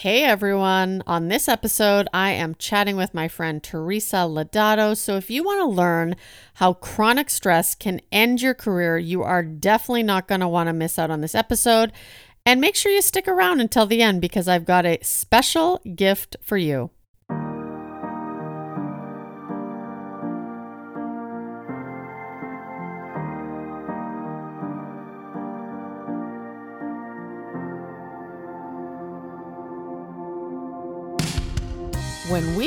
Hey everyone. On this episode, I am chatting with my friend Teresa Lodato. So, if you want to learn how chronic stress can end your career, you are definitely not going to want to miss out on this episode. And make sure you stick around until the end because I've got a special gift for you.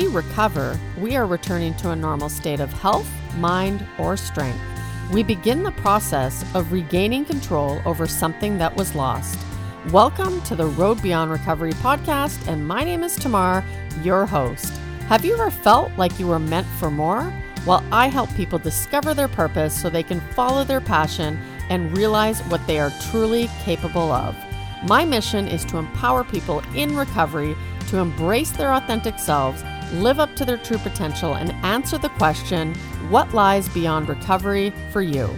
We recover, we are returning to a normal state of health, mind, or strength. We begin the process of regaining control over something that was lost. Welcome to the Road Beyond Recovery podcast, and my name is Tamar, your host. Have you ever felt like you were meant for more? Well, I help people discover their purpose so they can follow their passion and realize what they are truly capable of. My mission is to empower people in recovery to embrace their authentic selves, live up to their true potential, and answer the question what lies beyond recovery for you?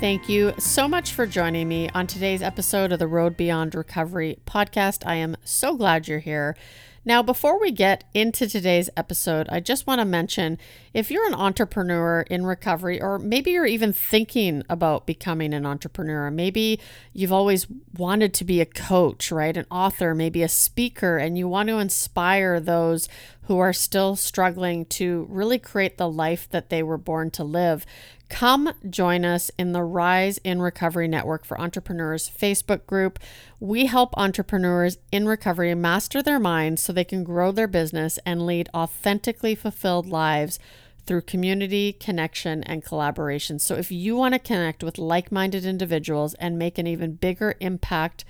Thank you so much for joining me on today's episode of the Road Beyond Recovery podcast. I am so glad you're here. Now, before we get into today's episode, I just want to mention if you're an entrepreneur in recovery, or maybe you're even thinking about becoming an entrepreneur, maybe you've always wanted to be a coach, right? An author, maybe a speaker, and you want to inspire those who are still struggling to really create the life that they were born to live. Come join us in the Rise in Recovery Network for Entrepreneurs Facebook group. We help entrepreneurs in recovery master their minds so they can grow their business and lead authentically fulfilled lives through community, connection, and collaboration. So, if you want to connect with like minded individuals and make an even bigger impact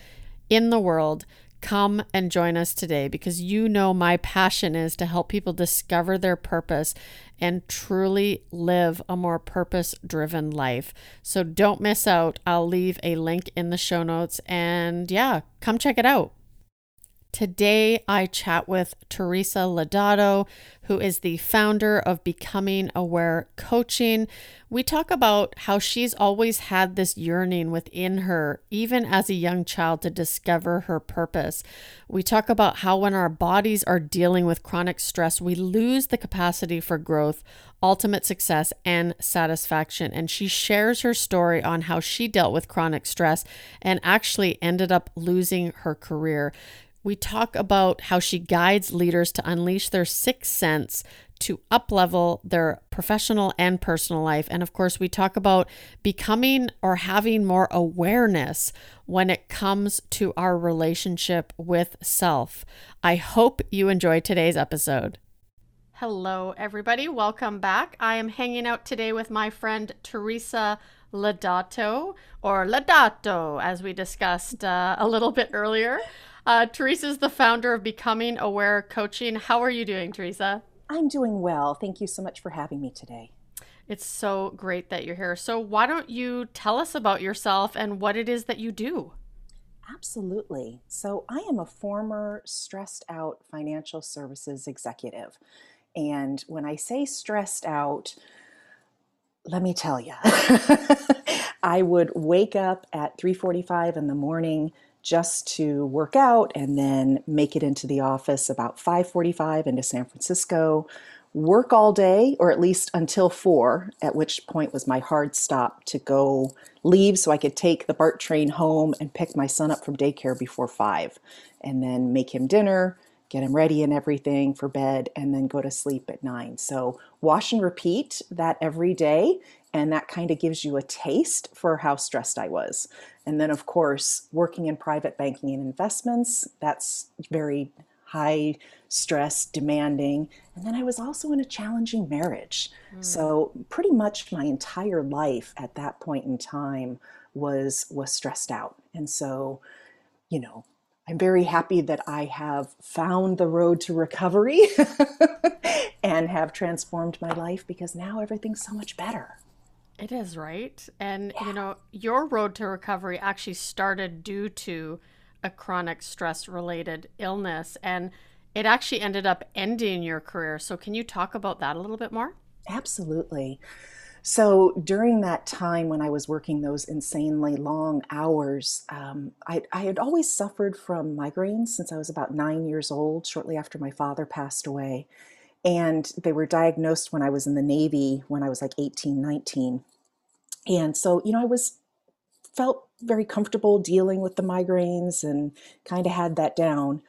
in the world, come and join us today because you know my passion is to help people discover their purpose and truly live a more purpose driven life. So don't miss out. I'll leave a link in the show notes and yeah, come check it out. Today, I chat with Teresa Lodato, who is the founder of Becoming Aware Coaching. We talk about how she's always had this yearning within her, even as a young child, to discover her purpose. We talk about how when our bodies are dealing with chronic stress, we lose the capacity for growth, ultimate success, and satisfaction. And she shares her story on how she dealt with chronic stress and actually ended up losing her career. We talk about how she guides leaders to unleash their sixth sense to uplevel their professional and personal life. And of course, we talk about becoming or having more awareness when it comes to our relationship with self. I hope you enjoyed today's episode. Hello, everybody. Welcome back. I am hanging out today with my friend Teresa Lodato, or Lodato, as we discussed uh, a little bit earlier. Uh, Teresa is the founder of Becoming Aware Coaching. How are you doing, Teresa? I'm doing well. Thank you so much for having me today. It's so great that you're here. So, why don't you tell us about yourself and what it is that you do? Absolutely. So, I am a former stressed out financial services executive. And when I say stressed out, let me tell you, I would wake up at 3:45 in the morning just to work out and then make it into the office about 5:45 into San Francisco, work all day or at least until 4, at which point was my hard stop to go leave so I could take the BART train home and pick my son up from daycare before 5 and then make him dinner, get him ready and everything for bed and then go to sleep at 9. So wash and repeat that every day and that kind of gives you a taste for how stressed I was. And then, of course, working in private banking and investments, that's very high stress, demanding. And then I was also in a challenging marriage. Mm. So, pretty much my entire life at that point in time was was stressed out. And so, you know, I'm very happy that I have found the road to recovery and have transformed my life because now everything's so much better. It is, right? And, yeah. you know, your road to recovery actually started due to a chronic stress related illness and it actually ended up ending your career. So, can you talk about that a little bit more? Absolutely. So during that time when I was working those insanely long hours, um, I, I, had always suffered from migraines since I was about nine years old, shortly after my father passed away. And they were diagnosed when I was in the Navy when I was like 18, 19. And so, you know, I was felt very comfortable dealing with the migraines and kind of had that down.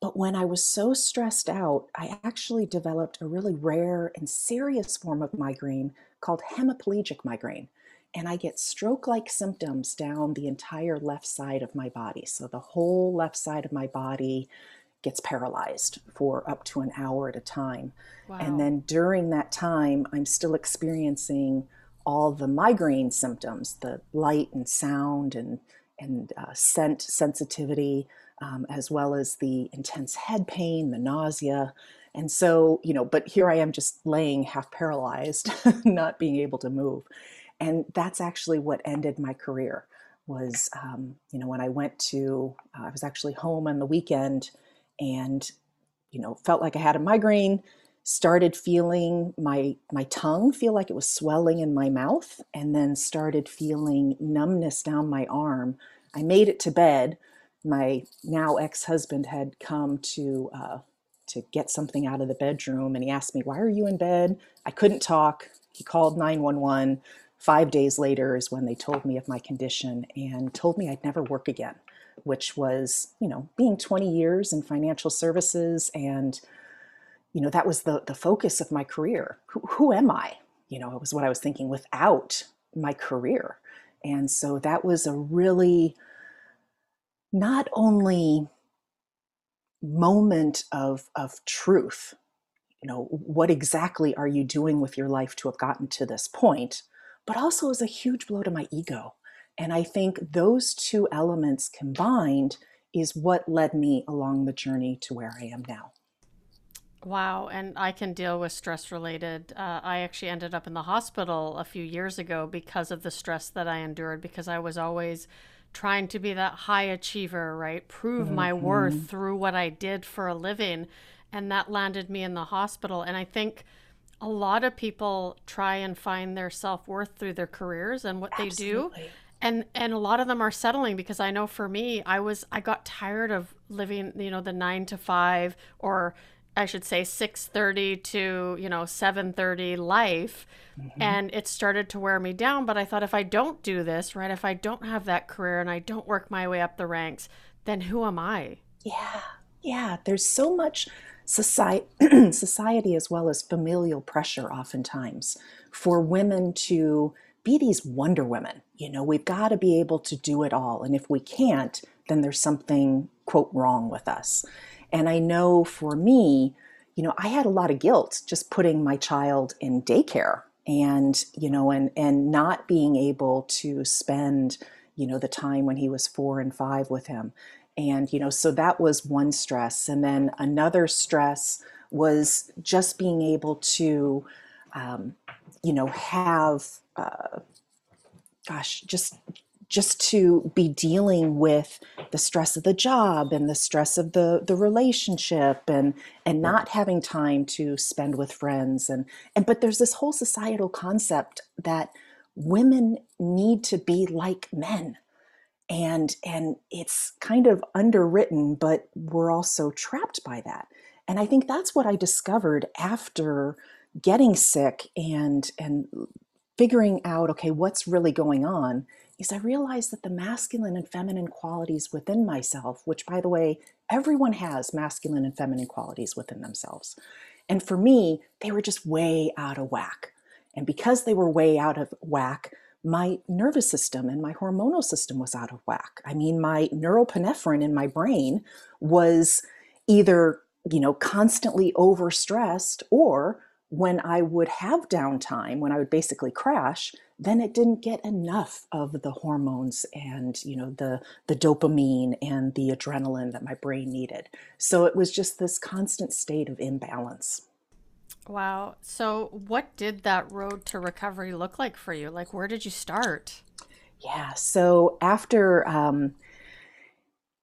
But when I was so stressed out, I actually developed a really rare and serious form of migraine called hemiplegic migraine. And I get stroke like symptoms down the entire left side of my body. So the whole left side of my body gets paralyzed for up to an hour at a time. Wow. And then during that time, I'm still experiencing all the migraine symptoms the light and sound and, and uh, scent sensitivity, um, as well as the intense head pain, the nausea. And so, you know, but here I am just laying half paralyzed, not being able to move. And that's actually what ended my career was, um, you know, when I went to, uh, I was actually home on the weekend and, you know, felt like I had a migraine, started feeling my my tongue feel like it was swelling in my mouth and then started feeling numbness down my arm. I made it to bed. My now ex-husband had come to uh, to get something out of the bedroom and he asked me why are you in bed? I couldn't talk. He called 911 five days later is when they told me of my condition and told me i'd never work again which was you know being 20 years in financial services and you know, that was the, the focus of my career. Who, who am I? You know, it was what I was thinking without my career. And so that was a really not only moment of, of truth, you know, what exactly are you doing with your life to have gotten to this point, but also was a huge blow to my ego. And I think those two elements combined is what led me along the journey to where I am now. Wow, and I can deal with stress related. Uh, I actually ended up in the hospital a few years ago because of the stress that I endured because I was always trying to be that high achiever, right? Prove mm-hmm. my worth through what I did for a living. And that landed me in the hospital. And I think a lot of people try and find their self worth through their careers and what Absolutely. they do. And and a lot of them are settling because I know for me, I was I got tired of living, you know, the nine to five or I should say 6:30 to, you know, 7:30 life mm-hmm. and it started to wear me down, but I thought if I don't do this, right? If I don't have that career and I don't work my way up the ranks, then who am I? Yeah. Yeah, there's so much society society as well as familial pressure oftentimes for women to be these wonder women. You know, we've got to be able to do it all and if we can't, then there's something quote wrong with us. And I know for me, you know, I had a lot of guilt just putting my child in daycare and, you know, and and not being able to spend, you know, the time when he was 4 and 5 with him. And, you know, so that was one stress. And then another stress was just being able to, um, you know, have, uh, gosh, just just to be dealing with the stress of the job and the stress of the the relationship and and not having time to spend with friends and and but there's this whole societal concept that women need to be like men. And and it's kind of underwritten but we're also trapped by that. And i think that's what i discovered after getting sick and and figuring out okay what's really going on is I realized that the masculine and feminine qualities within myself, which by the way, everyone has masculine and feminine qualities within themselves. And for me, they were just way out of whack. And because they were way out of whack, my nervous system and my hormonal system was out of whack. I mean, my norepinephrine in my brain was either, you know, constantly overstressed or when I would have downtime, when I would basically crash, then it didn't get enough of the hormones and you know the the dopamine and the adrenaline that my brain needed. So it was just this constant state of imbalance. Wow. So what did that road to recovery look like for you? Like where did you start? Yeah. So after um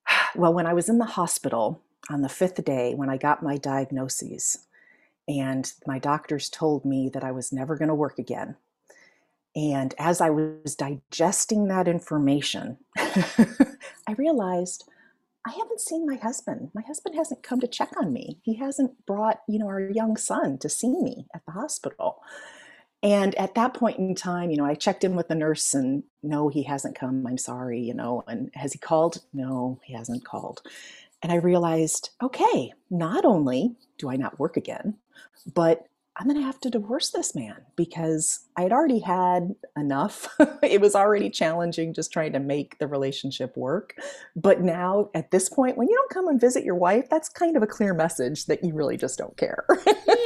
well when I was in the hospital on the 5th day when I got my diagnoses and my doctors told me that I was never going to work again And as I was digesting that information, I realized I haven't seen my husband. My husband hasn't come to check on me. He hasn't brought, you know, our young son to see me at the hospital. And at that point in time, you know, I checked in with the nurse and no, he hasn't come. I'm sorry, you know. And has he called? No, he hasn't called. And I realized, okay, not only do I not work again, but I'm going to have to divorce this man because I had already had enough. it was already challenging just trying to make the relationship work. But now, at this point, when you don't come and visit your wife, that's kind of a clear message that you really just don't care.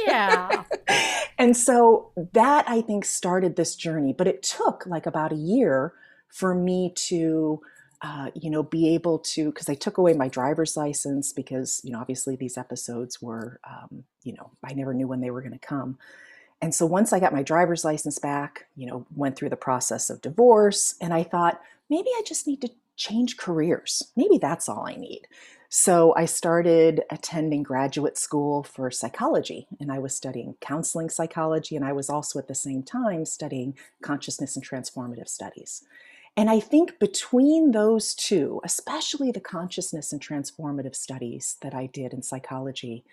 yeah. and so that I think started this journey. But it took like about a year for me to uh, you know, be able to, because I took away my driver's license because, you know, obviously these episodes were, um, you know, I never knew when they were going to come. And so once I got my driver's license back, you know, went through the process of divorce, and I thought, maybe I just need to change careers. Maybe that's all I need. So I started attending graduate school for psychology, and I was studying counseling psychology, and I was also at the same time studying consciousness and transformative studies. And I think between those two, especially the consciousness and transformative studies that I did in psychology,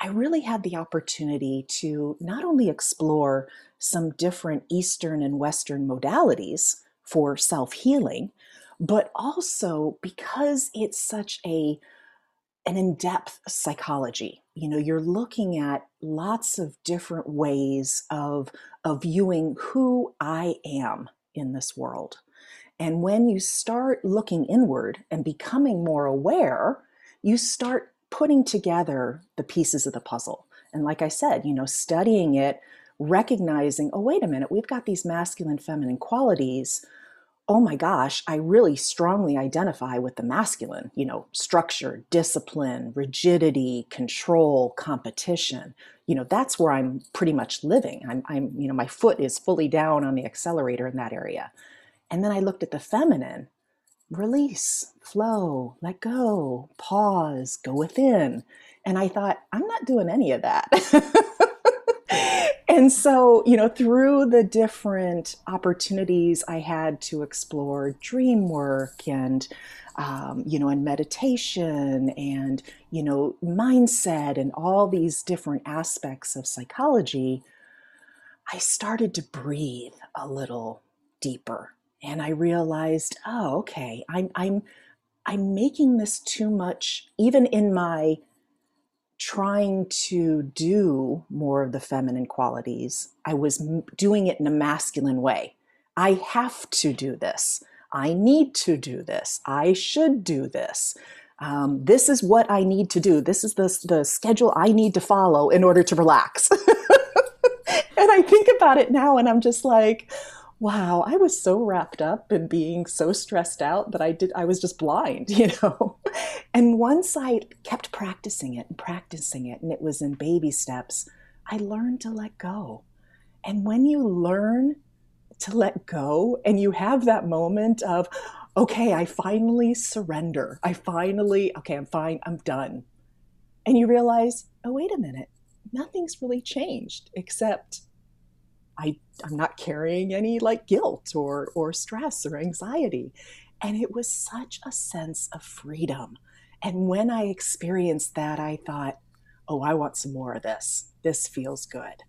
I really had the opportunity to not only explore some different Eastern and Western modalities for self healing, but also because it's such a an in-depth psychology. You know you're looking at lots of different ways of of viewing who i am in this world and when you start looking inward and becoming more aware, you start putting together the pieces of the puzzle. And like I said, you know, studying it, recognizing, oh, wait a minute, we've got these masculine, feminine qualities. Oh my gosh, I really strongly identify with the masculine, you know, structure, discipline, rigidity, control, competition. You know, that's where I'm pretty much living. I'm, I'm, you know, my foot is fully down on the accelerator in that area. And then I looked at the feminine release, flow, let go, pause, go within. And I thought, I'm not doing any of that. and so, you know, through the different opportunities I had to explore dream work and, um, you know, and meditation and, you know, mindset and all these different aspects of psychology, I started to breathe a little deeper and I realized, oh, okay, I'm I'm I'm making this too much, even in my trying to do more of the feminine qualities. I was doing it in a masculine way. I have to do this. I need to do this. I should do this. Um, this is what I need to do. This is the, the schedule I need to follow in order to relax. and I think about it now and I'm just like, wow, I was so wrapped up in being so stressed out that I did I was just blind, you know. and once I kept practicing it and practicing it and it was in baby steps, I learned to let go. And when you learn to let go and you have that moment of okay, I finally surrender. I finally okay, I'm fine. I'm done. And you realize, "Oh, wait a minute. Nothing's really changed except I, I'm not carrying any like guilt or, or stress or anxiety. And it was such a sense of freedom. And when I experienced that, I thought, oh, I want some more of this. This feels good.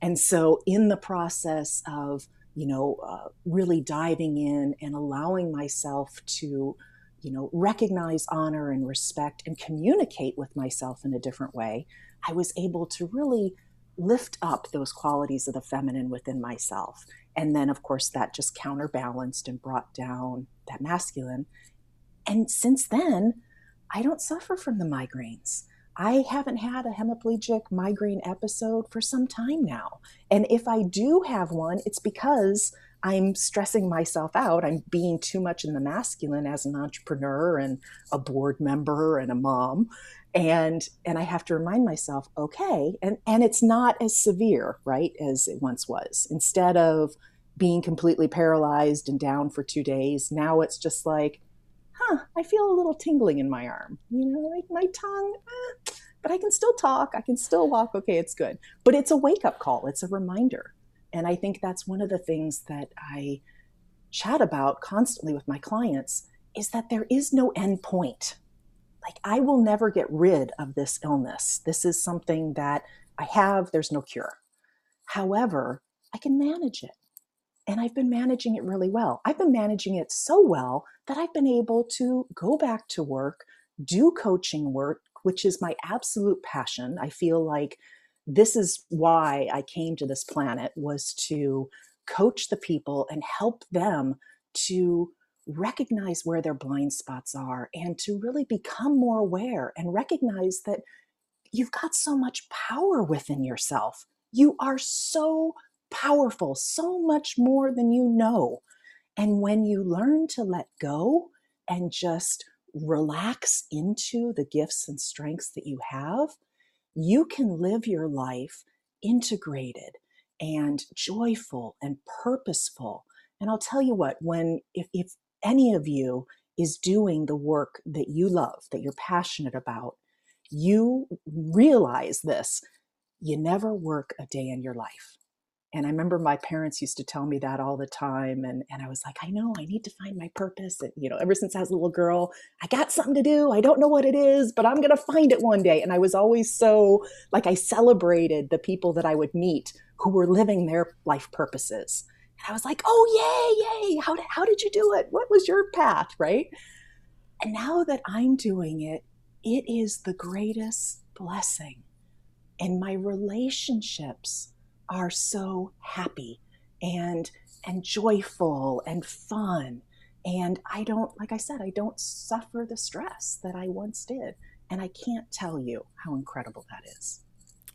And so, in the process of, you know, uh, really diving in and allowing myself to, you know, recognize, honor, and respect and communicate with myself in a different way, I was able to really lift up those qualities of the feminine within myself. And then, of course, that just counterbalanced and brought down that masculine. And since then, I don't suffer from the migraines. I haven't had a hemiplegic migraine episode for some time now. And if I do have one, it's because I'm stressing myself out. I'm being too much in the masculine as an entrepreneur and a board member and a mom and and i have to remind myself okay and and it's not as severe right as it once was. Instead of being completely paralyzed and down for two days now it's just like huh i feel a little tingling in my arm. You know like my tongue eh, but i can still talk i can still walk okay it's good. But it's a wake up call it's a reminder. And I think that's one of the things that I chat about constantly with my clients is that there is no end point. Like, I will never get rid of this illness. This is something that I have, there's no cure. However, I can manage it. And I've been managing it really well. I've been managing it so well that I've been able to go back to work, do coaching work, which is my absolute passion. I feel like this is why I came to this planet was to coach the people and help them to recognize where their blind spots are and to really become more aware and recognize that you've got so much power within yourself. You are so powerful, so much more than you know. And when you learn to let go and just relax into the gifts and strengths that you have, you can live your life integrated and joyful and purposeful. And I'll tell you what, when if, if any of you is doing the work that you love, that you're passionate about, you realize this. You never work a day in your life. And I remember my parents used to tell me that all the time. And, and I was like, I know, I need to find my purpose. And, you know, ever since I was a little girl, I got something to do. I don't know what it is, but I'm going to find it one day. And I was always so like, I celebrated the people that I would meet who were living their life purposes. I was like, oh, yay, yay. How did, how did you do it? What was your path? Right. And now that I'm doing it, it is the greatest blessing. And my relationships are so happy and and joyful and fun and i don't like i said i don't suffer the stress that i once did and i can't tell you how incredible that is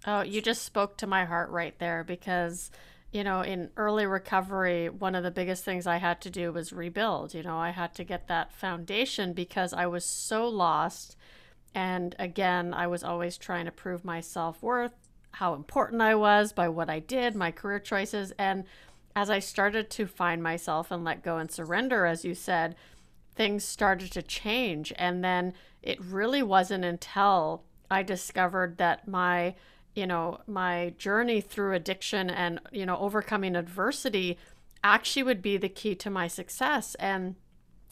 oh you just spoke to my heart right there because you know in early recovery one of the biggest things i had to do was rebuild you know i had to get that foundation because i was so lost and again i was always trying to prove my self-worth how important I was by what I did, my career choices. And as I started to find myself and let go and surrender, as you said, things started to change. And then it really wasn't until I discovered that my, you know, my journey through addiction and, you know, overcoming adversity actually would be the key to my success. And,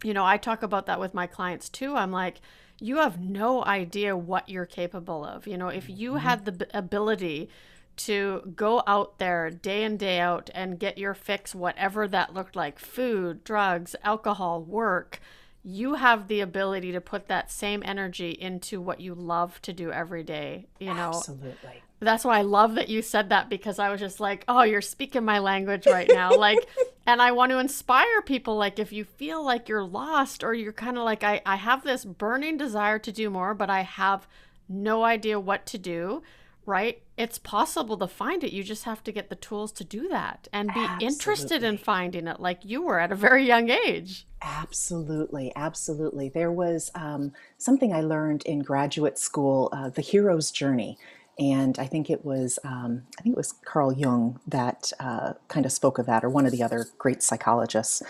you know, I talk about that with my clients too. I'm like, you have no idea what you're capable of. You know, if you mm-hmm. had the ability to go out there day in, day out and get your fix, whatever that looked like food, drugs, alcohol, work you have the ability to put that same energy into what you love to do every day you know absolutely that's why i love that you said that because i was just like oh you're speaking my language right now like and i want to inspire people like if you feel like you're lost or you're kind of like I, I have this burning desire to do more but i have no idea what to do right? It's possible to find it. You just have to get the tools to do that and be absolutely. interested in finding it like you were at a very young age. Absolutely. Absolutely. There was um, something I learned in graduate school uh, the hero's journey and I think it was um, I think it was Carl Jung that uh, kind of spoke of that, or one of the other great psychologists.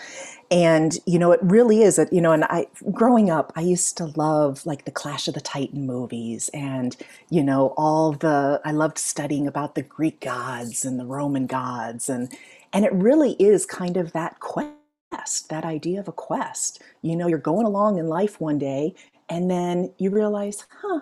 And you know, it really is. that you know, and I growing up, I used to love like the Clash of the Titan movies, and you know, all the I loved studying about the Greek gods and the Roman gods, and and it really is kind of that quest, that idea of a quest. You know, you're going along in life one day, and then you realize, huh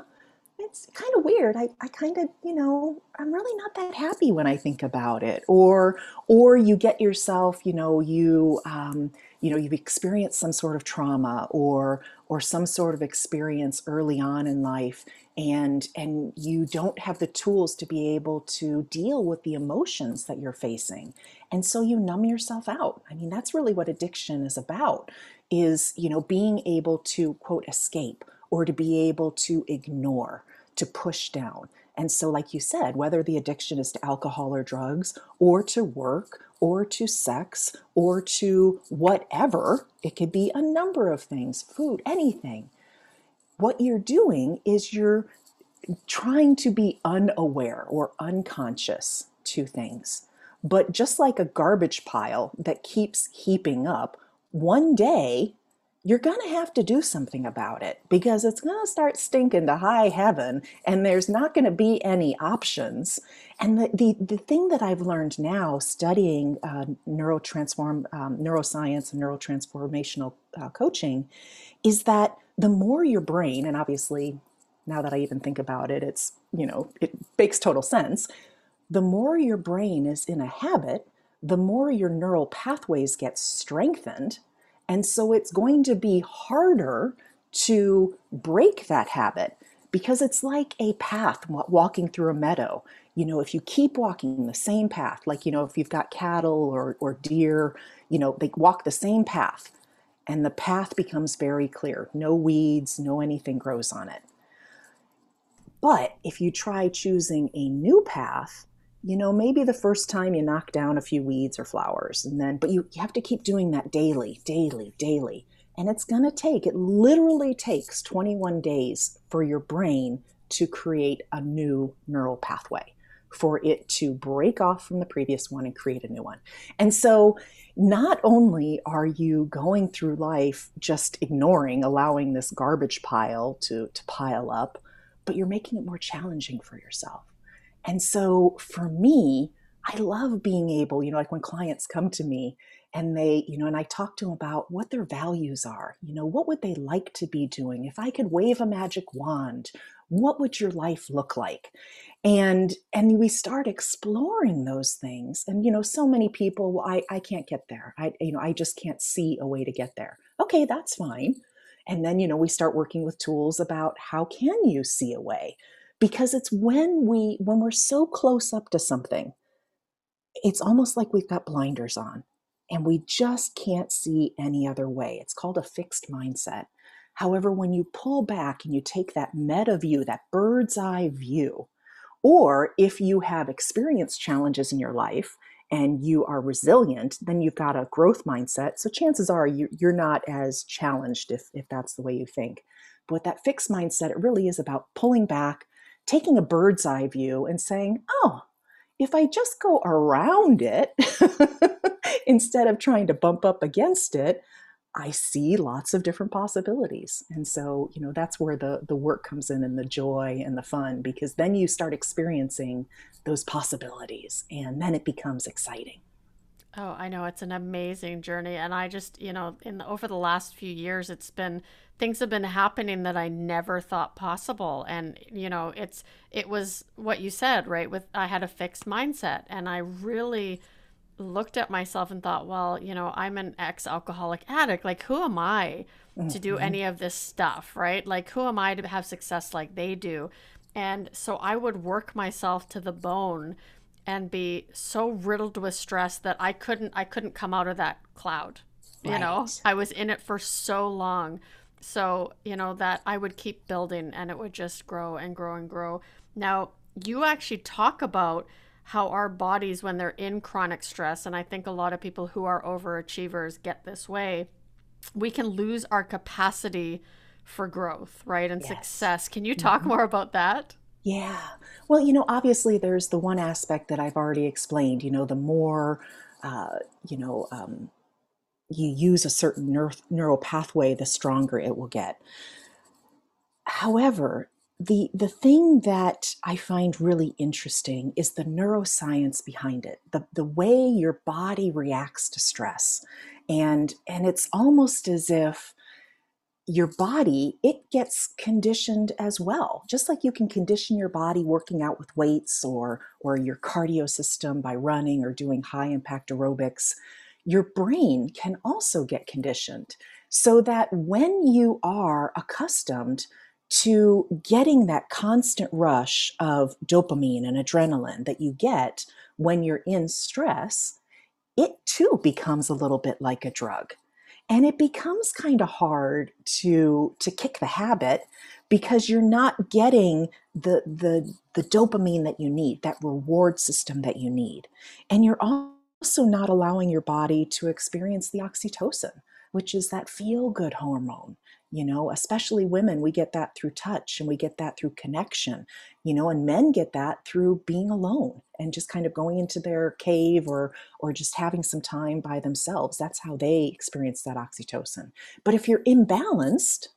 it's kind of weird. I, I kind of, you know, I'm really not that happy when I think about it. Or, or you get yourself, you know, you, um, you know, you've experienced some sort of trauma or, or some sort of experience early on in life, and and you don't have the tools to be able to deal with the emotions that you're facing, and so you numb yourself out. I mean, that's really what addiction is about. Is you know being able to quote escape or to be able to ignore to push down. And so, like you said, whether the addiction is to alcohol or drugs, or to work, or to sex, or to whatever, it could be a number of things food, anything. What you're doing is you're trying to be unaware or unconscious to things. But just like a garbage pile that keeps heaping up, one day you're going to have to do something about it because it's going to start stinking to high heaven and there's not going to be any options. And the, the, the thing that I've learned now studying uh, neurotransform, um, neuroscience and neurotransformational uh, coaching is that the more your brain, and obviously now that I even think about it, it's, you know, it makes total sense. The more your brain is in a habit, the more your neural pathways get strengthened and so it's going to be harder to break that habit because it's like a path walking through a meadow. You know, if you keep walking the same path, like, you know, if you've got cattle or, or deer, you know, they walk the same path and the path becomes very clear. No weeds, no anything grows on it. But if you try choosing a new path, you know, maybe the first time you knock down a few weeds or flowers, and then, but you, you have to keep doing that daily, daily, daily. And it's going to take, it literally takes 21 days for your brain to create a new neural pathway, for it to break off from the previous one and create a new one. And so, not only are you going through life just ignoring, allowing this garbage pile to, to pile up, but you're making it more challenging for yourself. And so for me, I love being able, you know, like when clients come to me and they, you know, and I talk to them about what their values are. You know, what would they like to be doing? If I could wave a magic wand, what would your life look like? And and we start exploring those things. And you know, so many people, well, I, I can't get there. I, you know, I just can't see a way to get there. Okay, that's fine. And then, you know, we start working with tools about how can you see a way? Because it's when we when we're so close up to something it's almost like we've got blinders on and we just can't see any other way it's called a fixed mindset however when you pull back and you take that meta view that bird's eye view or if you have experienced challenges in your life and you are resilient, then you've got a growth mindset. So chances are you, are not as challenged if, if that's the way you think. But that fixed mindset, it really is about pulling back, taking a bird's eye view and saying, oh, if I just go around it instead of trying to bump up against it, I see lots of different possibilities. And so, you know, that's where the the work comes in and the joy and the fun because then you start experiencing those possibilities and then it becomes exciting. Oh, I know it's an amazing journey and I just, you know, in the, over the last few years it's been things have been happening that I never thought possible. And, you know, it's, it was what you said, right? With, I had a fixed mindset and I really looked at myself and thought, well, you know, I'm an ex alcoholic addict. Like, who am I to do mm-hmm. any of this stuff, right? Like, who am I to have success like they do? And so I would work myself to the bone and be so riddled with stress that I couldn't I couldn't come out of that cloud. Right. You know, I was in it for so long so, you know, that I would keep building and it would just grow and grow and grow. Now, you actually talk about how our bodies, when they're in chronic stress, and I think a lot of people who are overachievers get this way, we can lose our capacity for growth, right? And yes. success. Can you talk mm-hmm. more about that? Yeah. Well, you know, obviously there's the one aspect that I've already explained, you know, the more, uh, you know, um, you use a certain neur- neural pathway, the stronger it will get. However, the the thing that I find really interesting is the neuroscience behind it, the the way your body reacts to stress, and and it's almost as if your body it gets conditioned as well just like you can condition your body working out with weights or or your cardio system by running or doing high impact aerobics your brain can also get conditioned so that when you are accustomed to getting that constant rush of dopamine and adrenaline that you get when you're in stress, it too becomes a little bit like a drug. And it becomes kind of hard to to kick the habit because you're not getting the the the dopamine that you need, that reward system that you need. And you're also not allowing your body to experience the oxytocin which is that feel good hormone you know especially women we get that through touch and we get that through connection you know and men get that through being alone and just kind of going into their cave or or just having some time by themselves. That's how they experience that oxytocin. But if you're imbalanced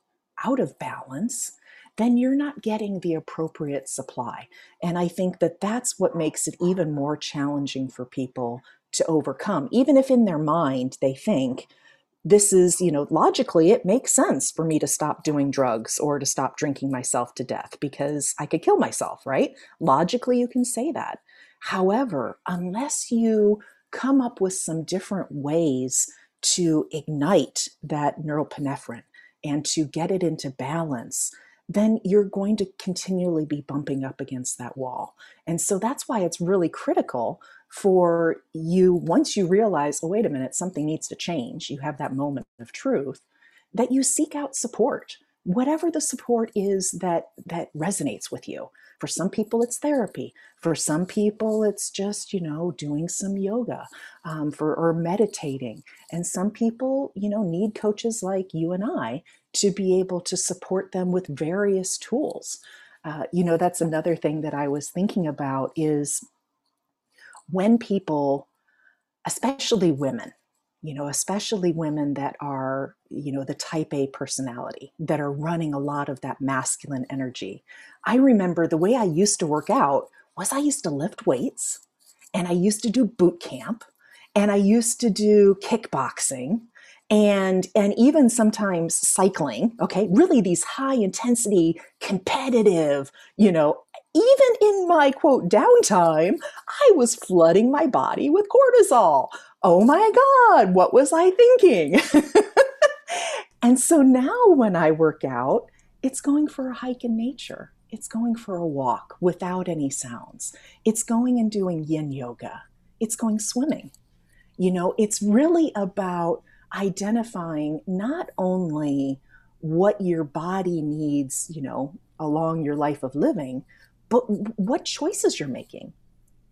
out of balance then you're not getting the appropriate supply. And i think that that's what makes it even more challenging for people to overcome even if in their mind they think this is, you know, logically, it makes sense for me to stop doing drugs or to stop drinking myself to death because I could kill myself, right? Logically, you can say that. However, unless you come up with some different ways to ignite that norepinephrine and to get it into balance, then you're going to continually be bumping up against that wall. And so that's why it's really critical for you, once you realize, oh, wait a minute, something needs to change, you have that moment of truth, that you seek out support whatever the support is that that resonates with you for some people it's therapy. For some people it's just you know doing some yoga um, for or meditating. And some people you know need coaches like you and i to be able to support them with various tools. Uh, you know that's another thing that i was thinking about is when people especially women you know, especially women that are, you know, the type A personality that are running a lot of that masculine energy. I remember the way I used to work out was I used to lift weights and I used to do boot camp and I used to do kickboxing and and even sometimes cycling okay really these high intensity competitive you know even in my quote downtime i was flooding my body with cortisol oh my God, what was I thinking? and so now when I work out, it's going for a hike in nature. It's going for a walk without any sounds. It's going and doing yin yoga. It's going swimming. You know, it's really about identifying not only what your body needs, you know, along your life of living, but what choices you're making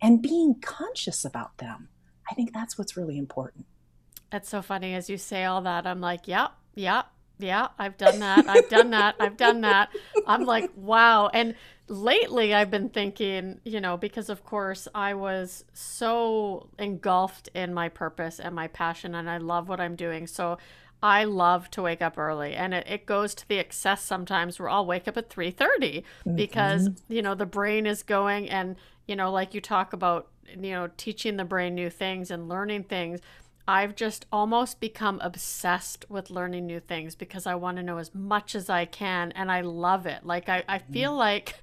and being conscious about them. I think that's what's really important. That's so funny as you say all that. I'm like, yep, yep, yeah, I've done that. I've done that. I've done that. I'm like, wow. And lately I've been thinking, you know, because of course I was so engulfed in my purpose and my passion and I love what I'm doing. So I love to wake up early and it, it goes to the excess sometimes where I'll wake up at 3:30 mm-hmm. because, you know, the brain is going and, you know, like you talk about you know, teaching the brain new things and learning things, I've just almost become obsessed with learning new things because I want to know as much as I can and I love it. Like I, I feel mm. like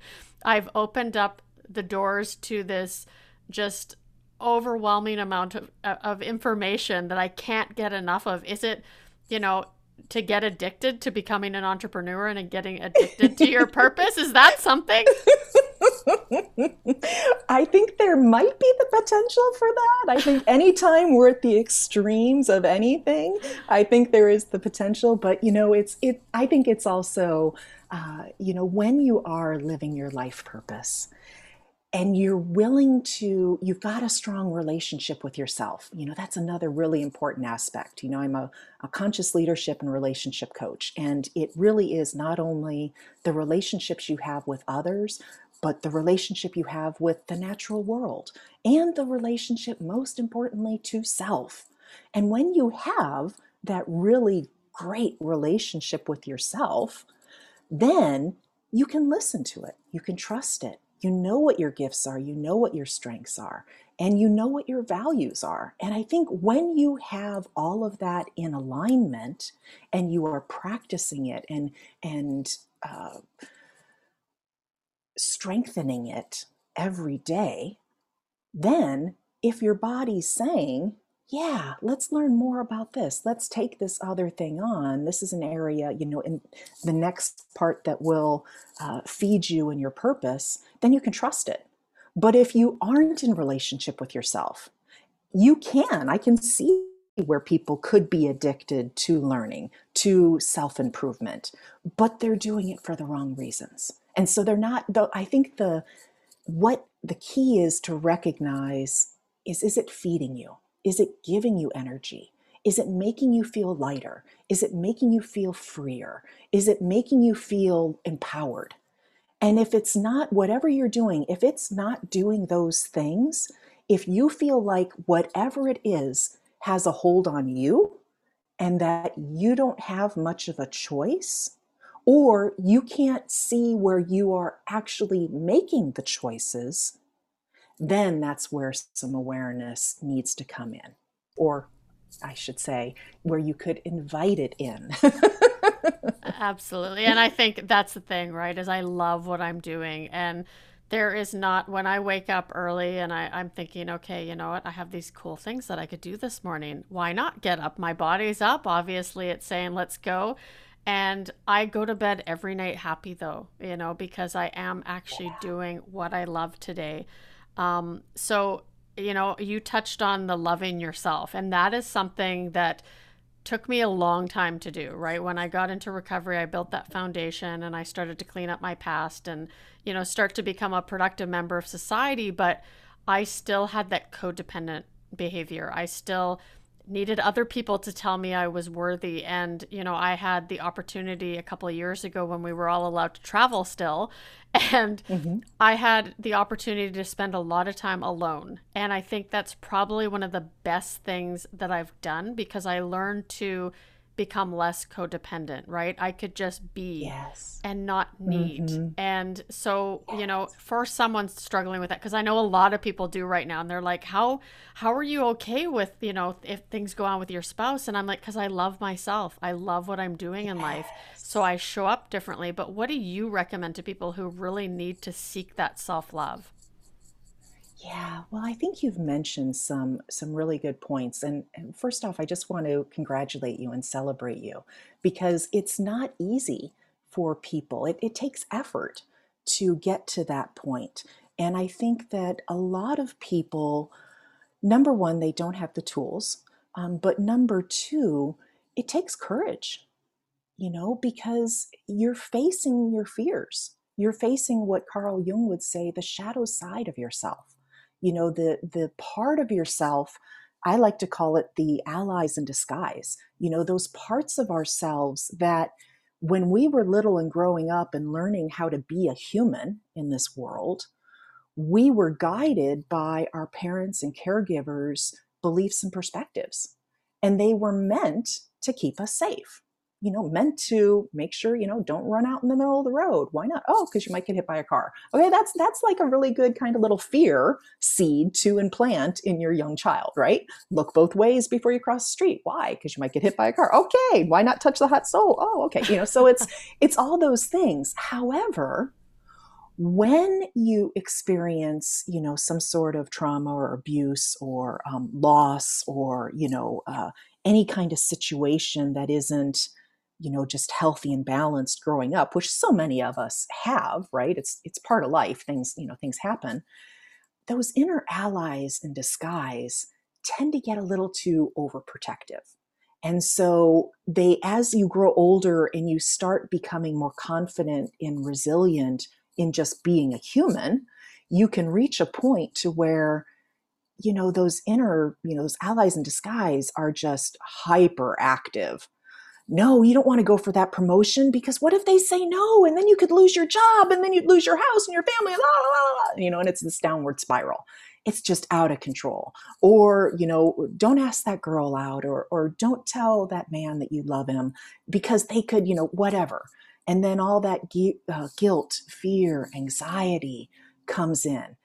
I've opened up the doors to this just overwhelming amount of, of information that I can't get enough of. Is it, you know, to get addicted to becoming an entrepreneur and getting addicted to your purpose? Is that something? I think there might be the potential for that. I think anytime we're at the extremes of anything, I think there is the potential. But you know, it's it. I think it's also, uh, you know, when you are living your life purpose, and you're willing to you've got a strong relationship with yourself you know that's another really important aspect you know i'm a, a, conscious leadership and relationship coach and it really is not only the relationships you have with others but the relationship you have with the natural world and the relationship, most importantly, to self. And when you have that really great relationship with yourself, then you can listen to it, you can trust it. You know what your gifts are, you know what your strengths are, and you know what your values are. And I think when you have all of that in alignment and you are practicing it and, and, uh, strengthening it every day, then if your body's saying, yeah, let's learn more about this. Let's take this other thing on. This is an area, you know, in the next part that will uh, feed you and your purpose, then you can trust it. But if you aren't in relationship with yourself, you can. I can see where people could be addicted to learning, to self improvement, but they're doing it for the wrong reasons. And so they're not, though, I think the, what the key is to recognize is, is it feeding you? Is it giving you energy? Is it making you feel lighter? Is it making you feel freer? Is it making you feel empowered? And if it's not, whatever you're doing, if it's not doing those things, if you feel like whatever it is has a hold on you and that you don't have much of a choice, or you can't see where you are actually making the choices, then that's where some awareness needs to come in. Or I should say, where you could invite it in. Absolutely. And I think that's the thing, right? Is I love what I'm doing. And there is not, when I wake up early and I, I'm thinking, okay, you know what? I have these cool things that I could do this morning. Why not get up? My body's up. Obviously, it's saying, let's go. And I go to bed every night happy, though, you know, because I am actually doing what I love today. Um, so, you know, you touched on the loving yourself, and that is something that took me a long time to do, right? When I got into recovery, I built that foundation and I started to clean up my past and, you know, start to become a productive member of society. But I still had that codependent behavior. I still needed other people to tell me I was worthy. And, you know, I had the opportunity a couple of years ago when we were all allowed to travel still. And mm-hmm. I had the opportunity to spend a lot of time alone. And I think that's probably one of the best things that I've done because I learned to become less codependent, right? I could just be yes. and not need. Mm-hmm. And so, yes. you know, for someone struggling with that cuz I know a lot of people do right now and they're like, "How how are you okay with, you know, if things go on with your spouse?" And I'm like, "Cuz I love myself. I love what I'm doing in life. So I show up differently." But what do you recommend to people who really need to seek that self-love? Yeah, well, I think you've mentioned some some really good points. And, and first off, I just want to congratulate you and celebrate you because it's not easy for people. It, it takes effort to get to that point. And I think that a lot of people, number one, they don't have the tools. Um, but number two, it takes courage, you know, because you're facing your fears. You're facing what Carl Jung would say the shadow side of yourself you know the the part of yourself i like to call it the allies in disguise you know those parts of ourselves that when we were little and growing up and learning how to be a human in this world we were guided by our parents and caregivers beliefs and perspectives and they were meant to keep us safe you know, meant to make sure, you know, don't run out in the middle of the road. Why not? Oh, because you might get hit by a car. Okay, that's that's like a really good kind of little fear seed to implant in your young child, right? Look both ways before you cross the street. Why? Because you might get hit by a car. Okay, why not touch the hot stove? Oh, okay. You know, so it's it's all those things. However, when you experience you know some sort of trauma or abuse or um, loss or you know uh, any kind of situation that isn't you know just healthy and balanced growing up which so many of us have right? It's it's part of life things you know things happen. Those inner allies in disguise tend to get a little too overprotective. And so they as you grow older and you start becoming more confident and resilient in just being a human you can reach a point to where you know those inner you know those allies in disguise are just hyper active no, you don't want to go for that promotion because what if they say no and then you could lose your job and then you'd lose your house and your family, blah, blah, blah, you know, and it's this downward spiral. It's just out of control. Or, you know, don't ask that girl out or, or don't tell that man that you love him because they could, you know, whatever. And then all that gu- uh, guilt, fear, anxiety comes in.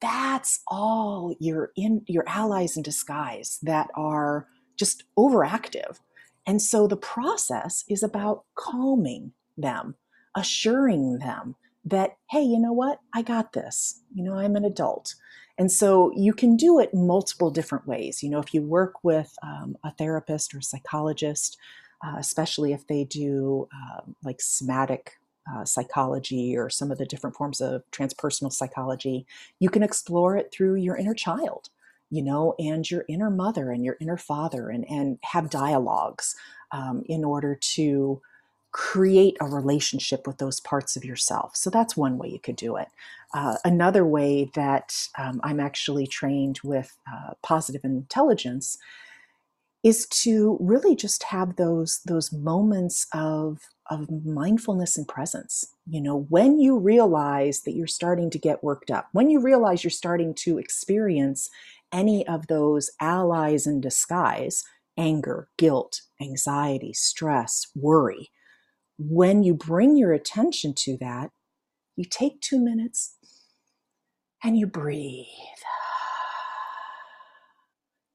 That's all your in your allies in disguise that are just overactive and so the process is about calming them, assuring them that, hey, you know what? I got this. You know, I'm an adult. And so you can do it multiple different ways. You know, if you work with um, a therapist or a psychologist, uh, especially if they do uh, like somatic uh, psychology or some of the different forms of transpersonal psychology, you can explore it through your inner child you know, and your inner mother and your inner father, and, and have dialogues um, in order to create a relationship with those parts of yourself. So that's one way you could do it. Uh, another way that um, I'm actually trained with uh, positive intelligence is to really just have those those moments of of mindfulness and presence. You know, when you realize that you're starting to get worked up, when you realize you're starting to experience any of those allies in disguise, anger, guilt, anxiety, stress, worry, when you bring your attention to that, you take 2 minutes and you breathe.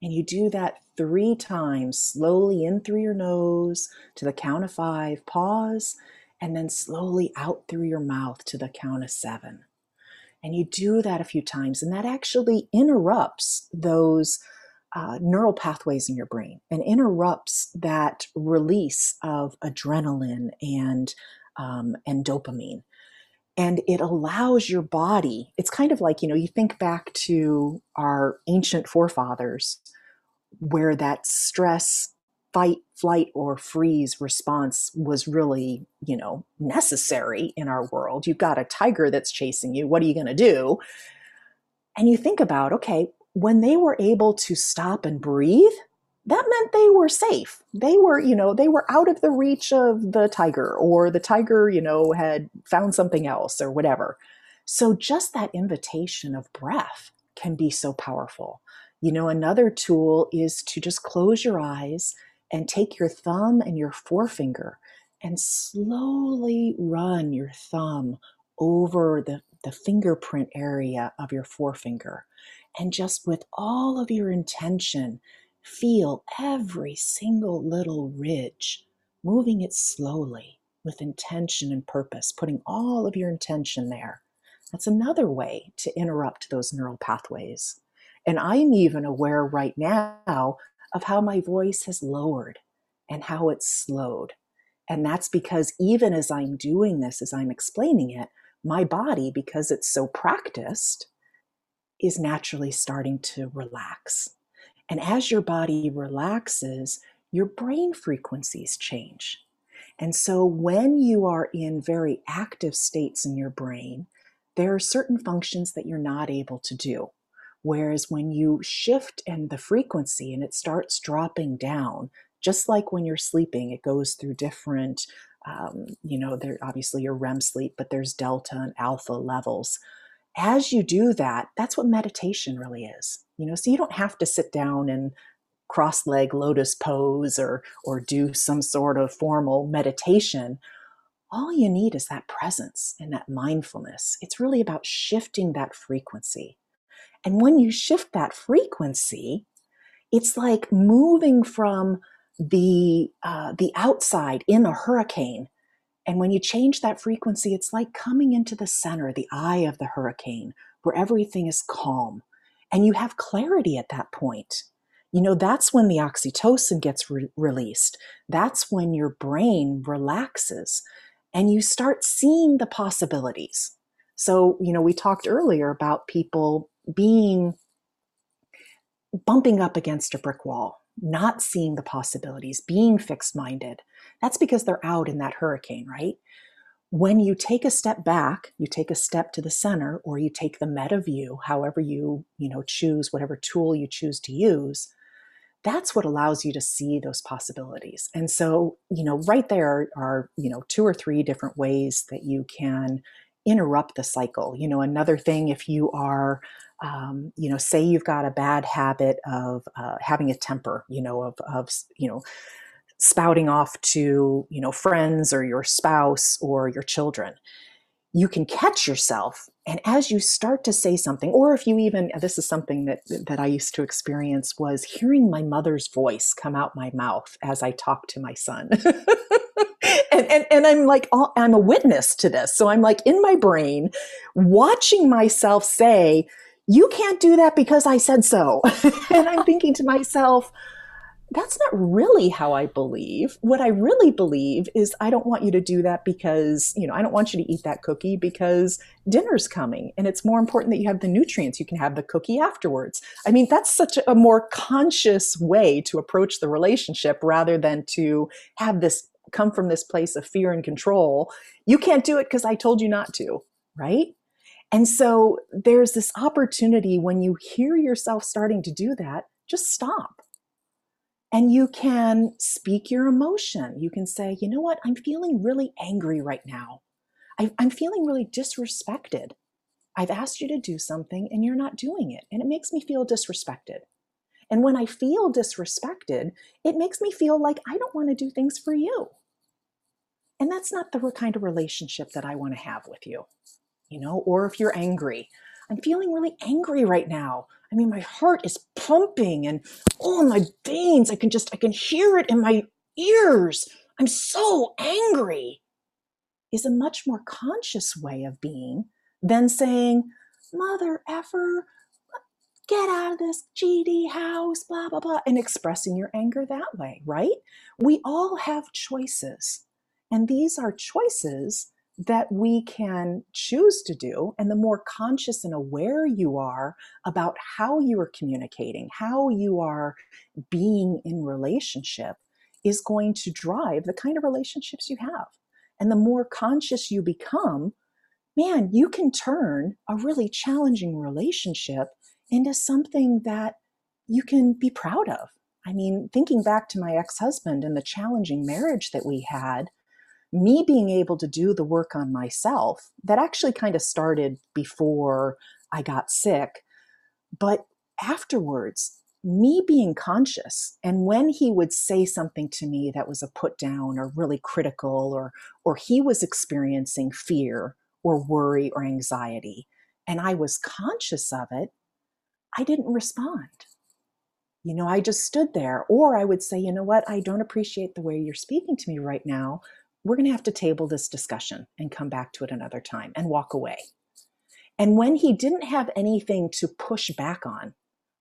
And you do that three times, slowly in through your nose to the count of five, pause, and then slowly out through your mouth to the count of seven. And you do that a few times, and that actually interrupts those uh, neural pathways in your brain and interrupts that release of adrenaline and um, and dopamine. And it allows your body it's kind of like you know you think back to our ancient forefathers where that stress fight flight or freeze response was really you know necessary in our world you've got a tiger that's chasing you what are you going to do and you think about okay when they were able to stop and breathe that meant they were safe. They were, you know, they were out of the reach of the tiger, or the tiger, you know, had found something else or whatever. So just that invitation of breath can be so powerful. You know, another tool is to just close your eyes and take your thumb and your forefinger and slowly run your thumb over the, the fingerprint area of your forefinger. And just with all of your intention, Feel every single little ridge, moving it slowly with intention and purpose, putting all of your intention there. That's another way to interrupt those neural pathways. And I'm even aware right now of how my voice has lowered and how it's slowed. And that's because even as I'm doing this, as I'm explaining it, my body, because it's so practiced, is naturally starting to relax. And as your body relaxes, your brain frequencies change. And so when you are in very active states in your brain, there are certain functions that you're not able to do. Whereas when you shift and the frequency and it starts dropping down, just like when you're sleeping, it goes through different, um, you know, there obviously your REM sleep, but there's delta and alpha levels as you do that, that's what meditation really is. You know, so you don't have to sit down and cross leg lotus pose or or do some sort of formal meditation. All you need is that presence and that mindfulness. It's really about shifting that frequency. And when you shift that frequency, it's like moving from the uh, the outside in a hurricane and when you change that frequency, it's like coming into the center, the eye of the hurricane, where everything is calm. And you have clarity at that point. You know, that's when the oxytocin gets re- released. That's when your brain relaxes and you start seeing the possibilities. So, you know, we talked earlier about people being bumping up against a brick wall, not seeing the possibilities, being fixed minded. That's because they're out in that hurricane, right? When you take a step back, you take a step to the center, or you take the meta view, however you, you know, choose whatever tool you choose to use, that's what allows you to see those possibilities. And so, you know, right there are, you know, two or three different ways that you can interrupt the cycle. You know, another thing, if you are, um, you know, say you've got a bad habit of uh, having a temper, you know, of, of, you know, spouting off to you know friends or your spouse or your children you can catch yourself and as you start to say something or if you even this is something that that i used to experience was hearing my mother's voice come out my mouth as i talk to my son. And, and, and i'm like i'm a witness to this. So i'm like in my brain watching myself say you can't do that because i said so and i'm thinking to myself that's not really how I believe. What I really believe is I don't want you to do that because, you know, I don't want you to eat that cookie because dinner's coming and it's more important that you have the nutrients. You can have the cookie afterwards. I mean, that's such a more conscious way to approach the relationship rather than to have this come from this place of fear and control. You can't do it because I told you not to, right? And so there's this opportunity when you hear yourself starting to do that, just stop And you can speak your emotion. You can say, you know what, I'm feeling really angry right now. I, am feeling really disrespected. I've asked you to do something and you're not doing it. And it makes me feel disrespected. And when I feel disrespected, it makes me feel like I don't want to do things for you. And that's not the kind of relationship that I want to have with you. You know, or if you're angry, I'm feeling really angry right now. I mean, my heart is pumping and oh, my veins, I can just, I can hear it in my ears. I'm so angry. Is a much more conscious way of being than saying, Mother effer, get out of this GD house, blah, blah, blah, and expressing your anger that way, right? We all have choices. And these are choices that we can choose to do. And the more conscious and aware you are about how you are communicating, how you are being in relationship, is going to drive the kind of relationships you have. And the more conscious you become, man, you can turn a really challenging relationship into something that you can be proud of. I mean, thinking back to my ex husband and the challenging marriage that we had, me being able to do the work on myself that actually kind of started before I got sick. But afterwards, me being conscious and when he would say something to me that was a put down or really critical or or he was experiencing fear or worry or anxiety and I was conscious of it, I didn't respond. You know, I just stood there. Or I would say, you know what, I don't appreciate the way you're speaking to me right now we're going to have to table this discussion and come back to it another time and walk away. And when he didn't have anything to push back on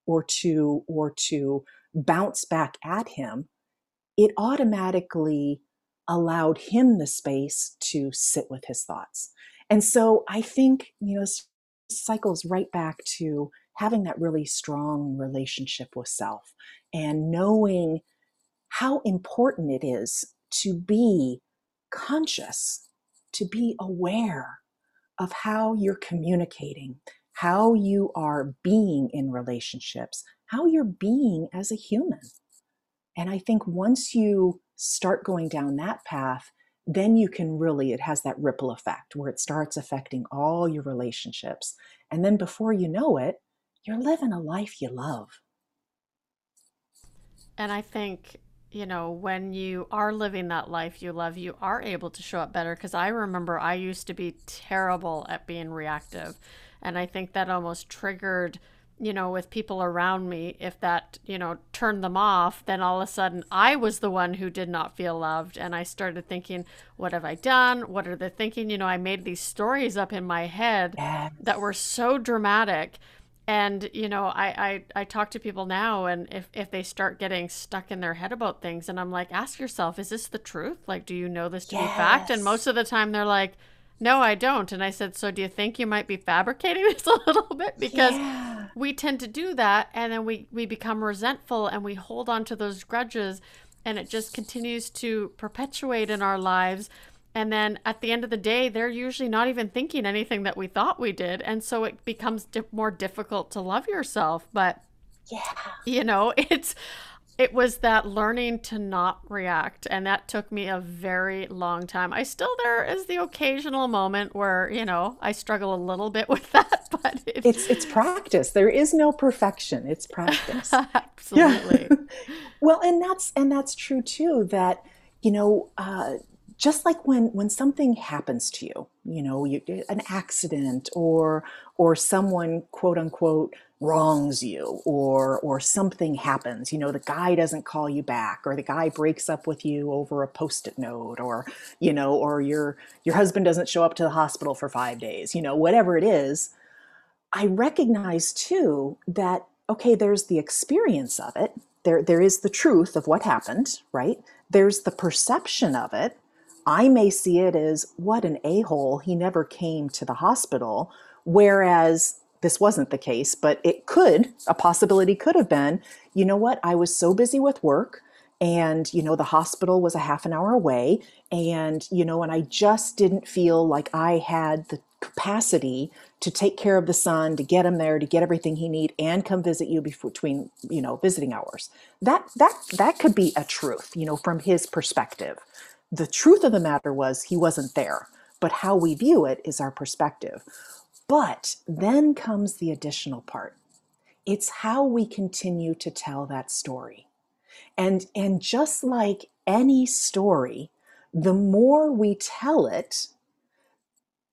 or to or to bounce back at him, it automatically allowed him the space to sit with his thoughts. And so I think, you know, cycles right back to having that really strong relationship with self and knowing how important it is to be conscious, to be aware of how you're communicating, how you are being in relationships, how you're being as a human. And I think once you start going down that path, then you can really, it has that ripple effect where it starts affecting all your relationships. And then before you know it, you're living a life you love. And I think you know, when you are living that life you love, you are able to show up better. Because I remember I used to be terrible at being reactive. And I think that almost triggered, you know, with people around me, if that, you know, turned them off, then all of a sudden I was the one who did not feel loved. And I started thinking, what have I done? What are they thinking? You know, I made these stories up in my head yes. that were so dramatic and you know I, I i talk to people now and if if they start getting stuck in their head about things and i'm like ask yourself is this the truth? Like do you know this to yes. be fact? And most of the time they're like no i don't. And i said so do you think you might be fabricating this a little bit? Because yeah. we tend to do that and then we we become resentful and we hold on to those grudges and it just continues to perpetuate in our lives and then at the end of the day, they're usually not even thinking anything that we thought we did. And so it becomes di- more difficult to love yourself. But, yeah, you know, it's, it was that learning to not react. And that took me a very long time. I still, there is the occasional moment where, you know, I struggle a little bit with that, but it, it's, it's practice. There is no perfection. It's practice. Absolutely. Well, and that's, and that's true too, that, you know, uh, just like when when something happens to you you know you, an accident or or someone quote unquote wrongs you or or something happens you know the guy doesn't call you back or the guy breaks up with you over a post-it note or you know or your your husband doesn't show up to the hospital for 5 days you know whatever it is i recognize too that okay there's the experience of it. There there is the truth of what happened right? There's the perception of it I may see it as what an a hole, he never came to the hospital. Whereas this wasn't the case, but it could, a possibility could have been, you know what, I was so busy with work and you know the hospital was a half an hour away and you know and i just didn't feel like i had the capacity to take care of the son to get him there to get everything he need and come visit you between you know visiting hours that that that could be a truth you know from his perspective the truth of the matter was he wasn't there but how we view it is our perspective. But then comes the additional part. It's how we continue to tell that story. And and just like any story the more we tell it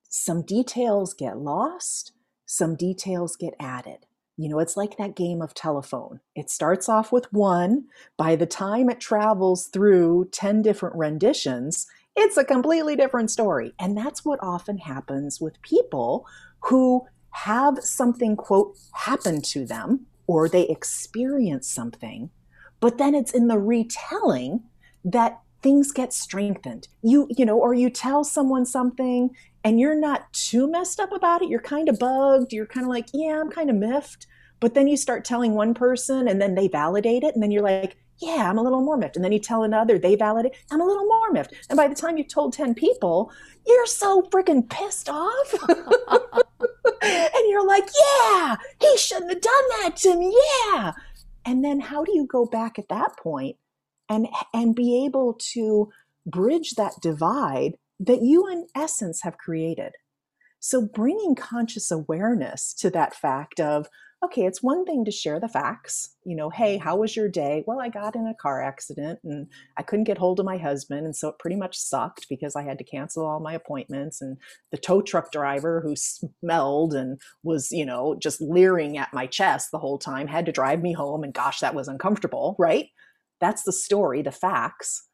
some details get lost, some details get added. You know, it's like that game of telephone. It starts off with one. By the time it travels through 10 different renditions, it's a completely different story. And that's what often happens with people who have something, quote, happen to them or they experience something, but then it's in the retelling that things get strengthened. You, you know, or you tell someone something and you're not too messed up about it. You're kind of bugged. You're kind of like, yeah, I'm kind of miffed. But then you start telling one person and then they validate it. And then you're like, yeah, I'm a little more miffed. And then you tell another, they validate, I'm a little more miffed. And by the time you've told 10 people, you're so freaking pissed off. and you're like, yeah, he shouldn't have done that to me. Yeah. And then how do you go back at that point and and be able to bridge that divide that you in essence have created. So bringing conscious awareness to that fact of okay it's one thing to share the facts you know hey how was your day? Well i got in a car accident and i couldn't get hold of my husband and so it pretty much sucked because i had to cancel all my appointments and the tow truck driver who smelled and was you know just leering at my chest the whole time had to drive me home and gosh that was uncomfortable right? That's the story, the facts.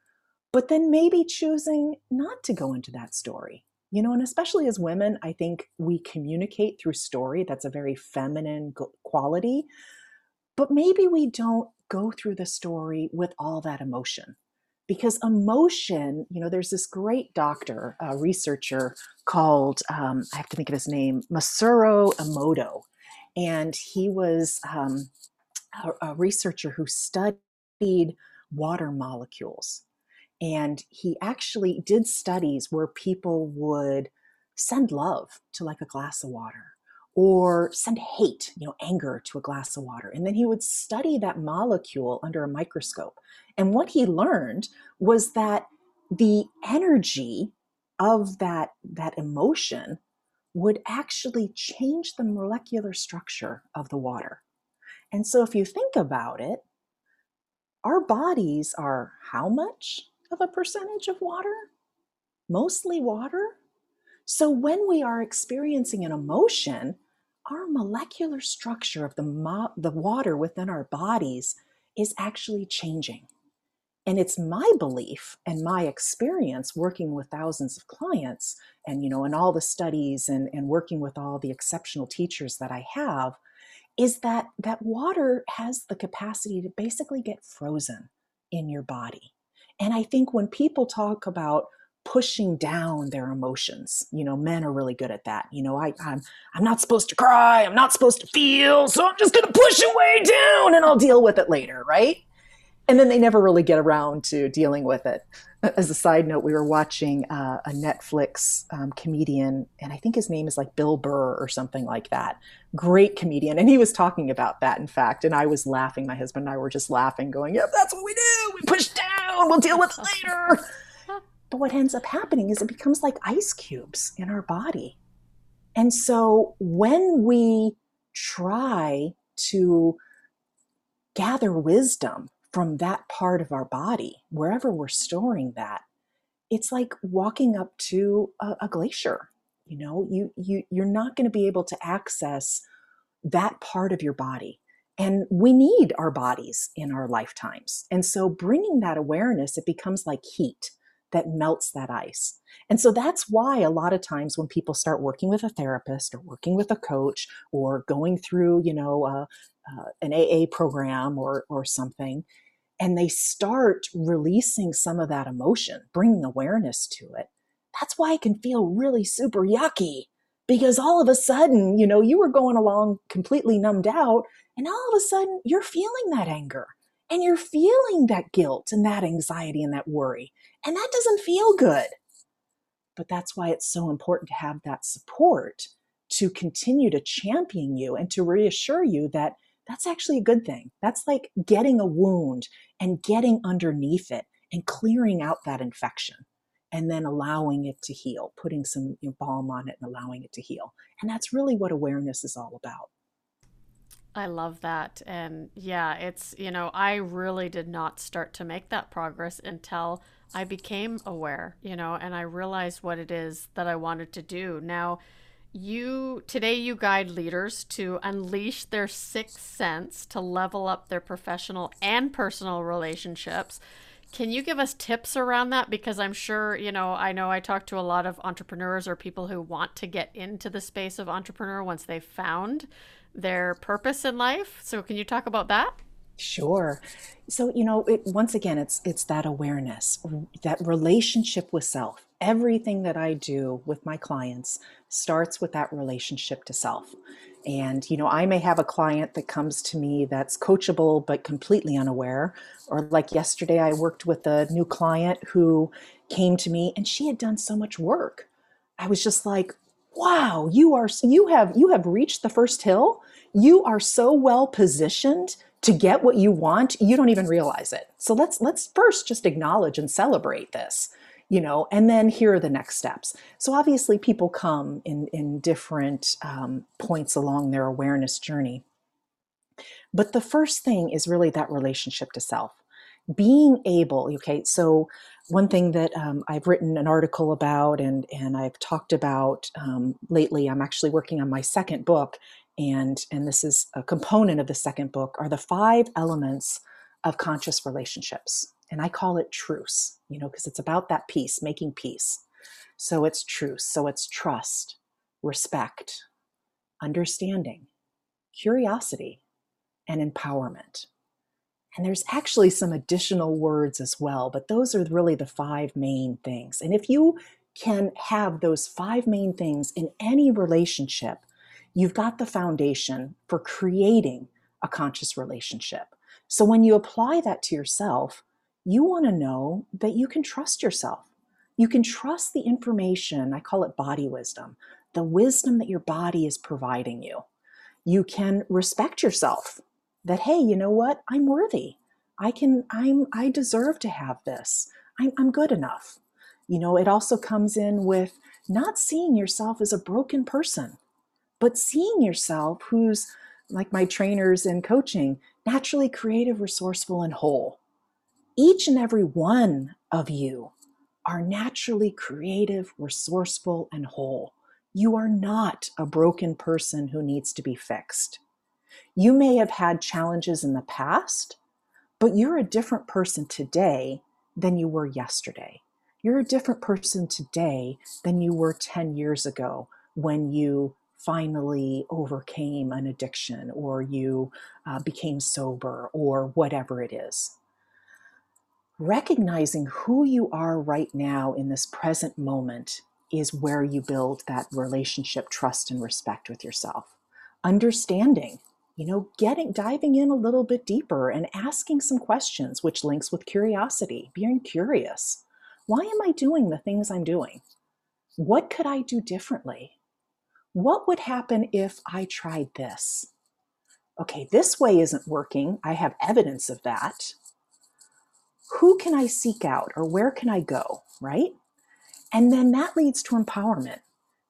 But then maybe choosing not to go into that story. You know, and especially as women, I think we communicate through story. That's a very feminine quality. But maybe we don't go through the story with all that emotion because emotion you know there's this great doctor a researcher called um, i have to think of his name masaru emoto and he was um, a, a, researcher who studied water molecules. And he actually did studies where people would send love to like a glass of water or send hate, you know, anger to a glass of water. And then he would study that molecule under a microscope. And what he learned was that the energy of that, that emotion would actually change the molecular structure of the water. And so if you think about it, our bodies are how much of a percentage of water? Mostly water. So when we are experiencing an emotion, our molecular structure of the, mo- the water within our bodies is actually changing. And it's my belief and my experience working with thousands of clients and, you know, in all the studies and, and working with all the exceptional teachers that I have is that that water has the capacity to basically get frozen in your body. And I think when people talk about pushing down their emotions, you know, men are really good at that. You know, I, I'm I'm not supposed to cry, I'm not supposed to feel, so I'm just gonna push it way down and I'll deal with it later, right? And then they never really get around to dealing with it as a side note, we were watching uh, a Netflix um, comedian, and I think his name is like Bill Burr or something like that. Great comedian. And he was talking about that, in fact. And I was laughing. My husband and I were just laughing, going, Yep, that's what we do. We push down. We'll deal with it later. but what ends up happening is it becomes like ice cubes in our body. And so when we try to gather wisdom from that part of our body, wherever we're storing that, it's like walking up to a, a glacier. You know, you you you're not going to be able to access that part of your body. And we need our bodies in our lifetimes. And so bringing that awareness, it becomes like heat that melts that ice. And so that's why a lot of times when people start working with a therapist or working with a coach or going through, you know, uh, uh, an AA program or or something, and they start releasing some of that emotion, bringing awareness to it, that's why it can feel really super yucky because all of a sudden, you know, you were going along completely numbed out, and all of a sudden you're feeling that anger and you're feeling that guilt and that anxiety and that worry. And that doesn't feel good. but that's why it's so important to have that support to continue to champion you and to reassure you that that's actually a good thing. That's like getting a wound and getting underneath it and clearing out that infection and then allowing it to heal, putting some you know, balm on it and allowing it to heal. And that's really what awareness is all about. I love that. And yeah, it's, you know, I really did not start to make that progress until I became aware, you know, and I realized what it is that I wanted to do. Now, you today you guide leaders to unleash their sixth sense to level up their professional and personal relationships. Can you give us tips around that? Because I'm sure, you know, I know I talk to a lot of entrepreneurs or people who want to get into the space of entrepreneur once they've found their purpose in life. So, can you talk about that? Sure. So, you know, it, once again, it's it's that awareness, that relationship with self. Everything that I do with my clients starts with that relationship to self. And, you know, I may have a client that comes to me that's coachable but completely unaware. Or, like yesterday, I worked with a new client who came to me and she had done so much work. I was just like, wow, you are, you have, you have reached the first hill. You are so well positioned to get what you want you don't even realize it. So let's let's first just acknowledge and celebrate this you know and then here are the next steps. So obviously people come in in different um, points along their awareness journey. But the first thing is really that relationship to self. Being able okay so one thing that um, i've written an article about and and i've talked about um, lately i'm actually working on my second book and and this is a component of the second book are the five elements of conscious relationships. And i call it truce you know because it's about that peace making peace. So it's truce so it's trust respect understanding curiosity and empowerment. And there's actually some additional words as well but those are really the five main things. And if you can have those five main things in any relationship you've got the foundation for creating a conscious relationship. So when you apply that to yourself, you want to know that you can trust yourself. You can trust the information, I call it body wisdom, the wisdom that your body is providing you. You can respect yourself that, hey, you know what? I'm worthy. I can, I'm, I deserve to have this. I'm, I'm good enough. You know, it also comes in with not seeing yourself as a broken person but seeing yourself who's like my trainers in coaching, naturally creative, resourceful, and whole. Each and every one of you are naturally creative, resourceful, and whole. You are not a broken person who needs to be fixed. You may have had challenges in the past, but you're a different person today than you were yesterday. You're a different person today than you were 10 years ago when you finally overcame an addiction or you uh, became sober or whatever it is. Recognizing who you are right now in this present moment is where you build that relationship, trust, and respect with yourself. Understanding, you know, getting diving in a little bit deeper and asking some questions, which links with curiosity, being curious. Why am I doing the things I'm doing? What could I do differently? What would happen if I tried this? Okay, this way isn't working. I have evidence of that. Who can I seek out or where can I go, right? And then that leads to empowerment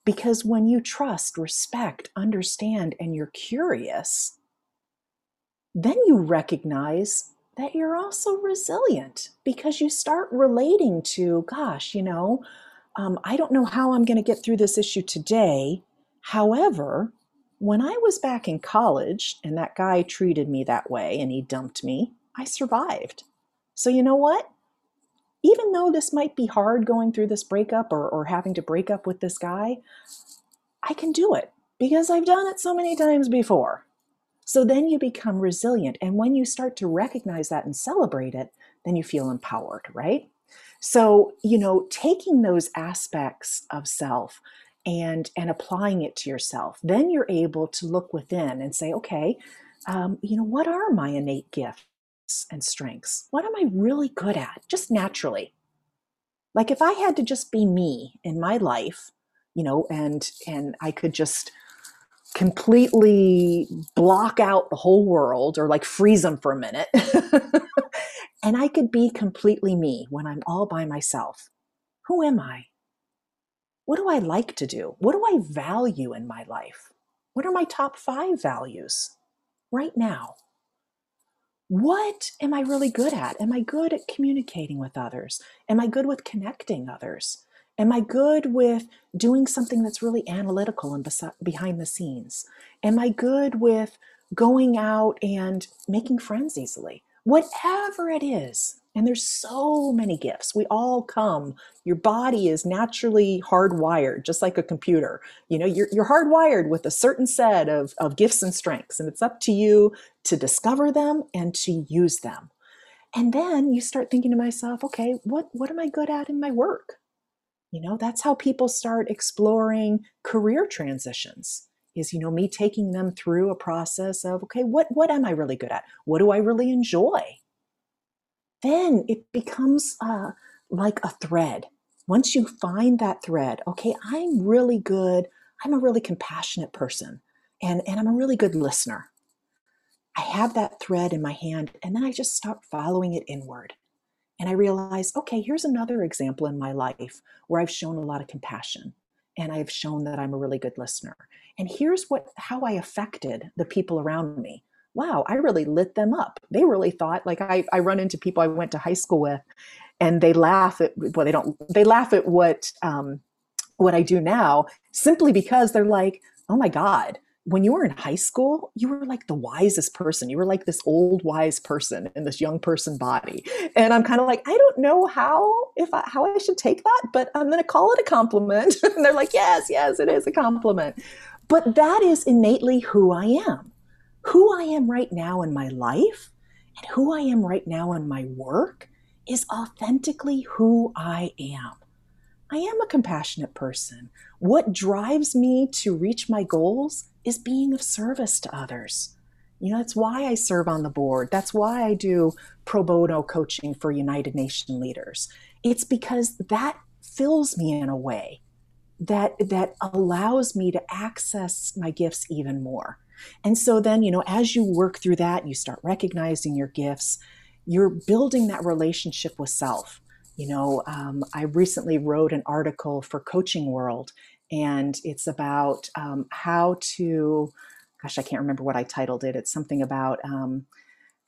because when you trust, respect, understand, and you're curious, then you recognize that you're also resilient because you start relating to, gosh, you know, um, I don't know how I'm going to get through this issue today, However, when I was back in college and that guy treated me that way and he dumped me, I survived. So, you know what? Even though this might be hard going through this breakup or, or having to break up with this guy, I can do it because I've done it so many times before. So then you become resilient. And when you start to recognize that and celebrate it, then you feel empowered, right? So, you know, taking those aspects of self and and applying it to yourself then you're able to look within and say okay um, you know what are my innate gifts and strengths what am i really good at just naturally Like if I had to just be me in my life, you know, and and I could just completely block out the whole world or like freeze them for a minute. and I could be completely me when I'm all by myself. Who am I? What do I like to do? What do I value in my life? What are my top five values right now? What am I really good at? Am I good at communicating with others? Am I good with connecting others? Am I good with doing something that's really analytical and behind the scenes? Am I good with going out and making friends easily? Whatever it is, and there's so many gifts. We all come. Your body is naturally hardwired, just like a computer. You know, you're, you're hardwired with a certain set of, of gifts and strengths, and it's up to you to discover them and to use them. And then you start thinking to myself, okay, what, what am I good at in my work? You know, that's how people start exploring career transitions is you know me taking them through a process of okay what what am i really good at what do i really enjoy then it becomes uh, like a thread. Once you find that thread, okay, I'm really good. I'm a really compassionate person and, and I'm a really good listener. I have that thread in my hand and then I just start following it inward. And I realize, okay, here's another example in my life where I've shown a lot of compassion and I've shown that I'm a really good listener. And here's what how I affected the people around me wow, I really lit them up. They really thought like I, I run into people I went to high school with and they laugh at well, they don't they laugh at what um, what I do now simply because they're like, oh my God, when you were in high school, you were like the wisest person. You were like this old wise person in this young person body. And I'm kind of like, I don't know how if I, how I should take that, but I'm going to call it a compliment. and they're like, yes, yes, it is a compliment. But that is innately who I am who I am right now in my life and who I am right now in my work is authentically who I am. I am a compassionate person. What drives me to reach my goals is being of service to others. You know, that's why I serve on the board. That's why I do pro bono coaching for United Nation leaders. It's because that fills me in a way that that allows me to access my gifts even more. And so then, you know, as you work through that, you start recognizing your gifts, you're building that relationship with self. You know, um, I recently wrote an article for Coaching World, and it's about um, how to, gosh, I can't remember what I titled it. It's something about, um,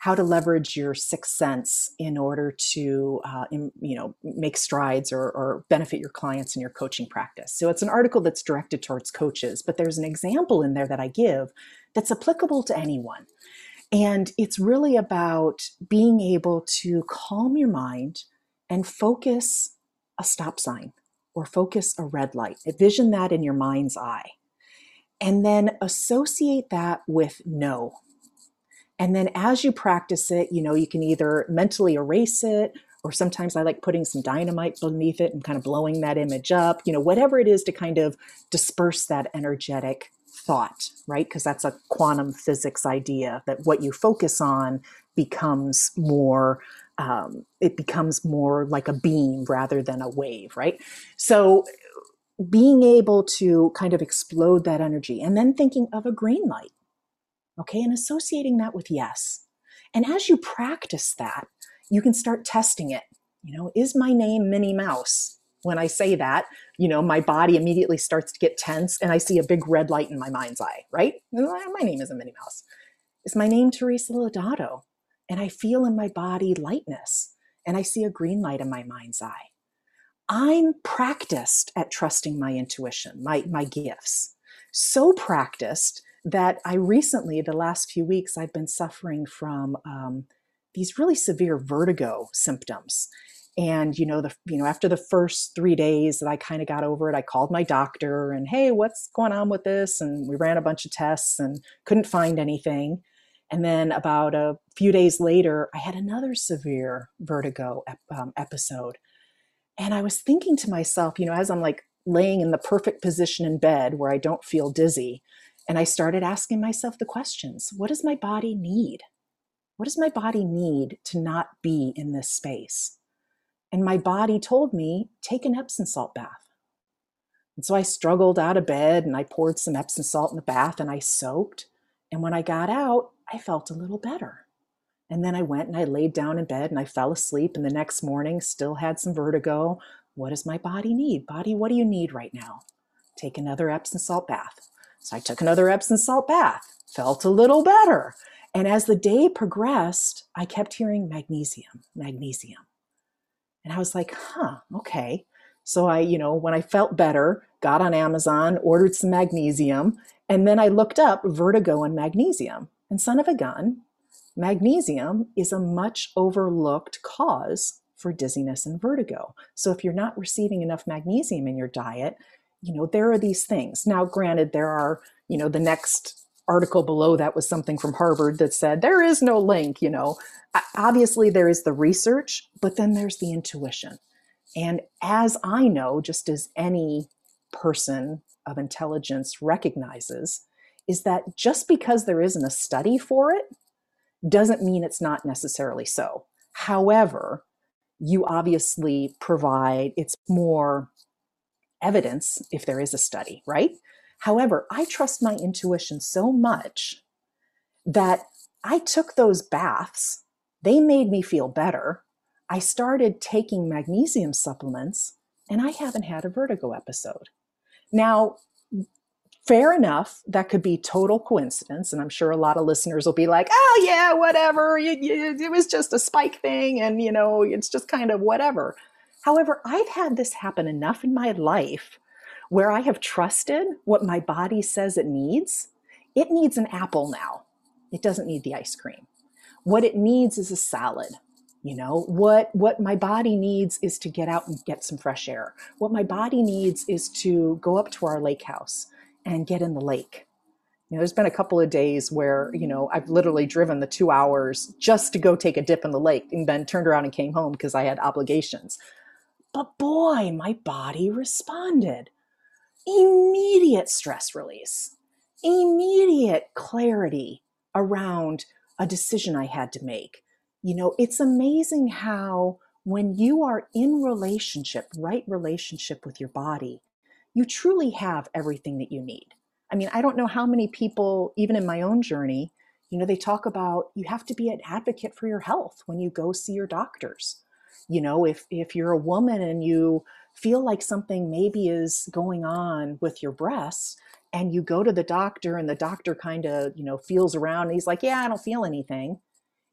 how to leverage your sixth sense in order to uh, in, you know make strides or, or, benefit your clients in your coaching practice. So it's an article that's directed towards coaches but there's an example in there that i give that's applicable to anyone. And it's really about being able to calm your mind and focus a stop sign or focus a red light envision that in your mind's eye and then associate that with no and then as you practice it, you know, you can either mentally erase it or sometimes I like putting some dynamite beneath it and kind of blowing that image up, you know, whatever it is to kind of disperse that energetic thought, right? Because that's a quantum physics idea that what you focus on becomes more um, it becomes more like a beam rather than a wave, right? So being able to kind of explode that energy and then thinking of a green light okay, and associating that with yes. And as you practice that, you can start testing it. You know, is my name Minnie Mouse? When I say that, you know, my body immediately starts to get tense and I see a big red light in my mind's eye, right? My name isn't Minnie Mouse. Is my name Teresa Lodato? And I feel in my body lightness and I see a green light in my mind's eye. I'm practiced at trusting my intuition, my, my gifts. So practiced that I recently, the last few weeks, I've been suffering from um, these really severe vertigo symptoms. And you know, the you know, after the first three days that I kind of got over it, I called my doctor and hey, what's going on with this? And we ran a bunch of tests and couldn't find anything. And then about a few days later, I had another severe vertigo ep- um, episode. And I was thinking to myself, you know, as I'm like laying in the perfect position in bed where I don't feel dizzy, and I started asking myself the questions what does my body need? What does my body need to not be in this space? And my body told me, take an Epsom salt bath. And so I struggled out of bed and I poured some Epsom salt in the bath and I soaked. And when I got out, I felt a little better. And then I went and I laid down in bed and I fell asleep. And the next morning, still had some vertigo. What does my body need? Body, what do you need right now? Take another Epsom salt bath. So I took another Epsom salt bath, felt a little better. And as the day progressed, I kept hearing magnesium, magnesium. And I was like, huh, okay. So I, you know, when I felt better, got on Amazon, ordered some magnesium, and then I looked up vertigo and magnesium. And son of a gun, magnesium is a much overlooked cause for dizziness and vertigo. So if you're not receiving enough magnesium in your diet, you know, there are these things. Now, granted, there are, you know, the next article below that was something from Harvard that said there is no link, you know. Obviously, there is the research, but then there's the intuition. And as I know, just as any person of intelligence recognizes, is that just because there isn't a study for it doesn't mean it's not necessarily so. However, you obviously provide it's more evidence if there is a study, right? However, I trust my intuition so much that I took those baths. They made me feel better. I started taking magnesium supplements and I haven't had a vertigo episode. Now, fair enough, that could be total coincidence. And I'm sure a lot of listeners will be like, oh, yeah, whatever. It, it, it was just a spike thing. And, you know, it's just kind of whatever. However, I've had this happen enough in my life where I have trusted what my body says it needs, it needs an apple now. It doesn't need the ice cream. What it needs is a salad. You know, what what my body needs is to get out and get some fresh air. What my body needs is to go up to our lake house and get in the lake. You know, there's been a couple of days where, you know, I've literally driven the two hours just to go take a dip in the lake and then turned around and came home because I had obligations. But boy, my body responded immediate stress release, immediate clarity around a decision I had to make. You know, it's amazing how when you are in relationship, right relationship with your body, you truly have everything that you need. I mean, I don't know how many people, even in my own journey, you know, they talk about you have to be an advocate for your health when you go see your doctors. You know, if if you're a woman and you feel like something maybe is going on with your breasts and you go to the doctor and the doctor kind of you know feels around and he's like yeah i don't feel anything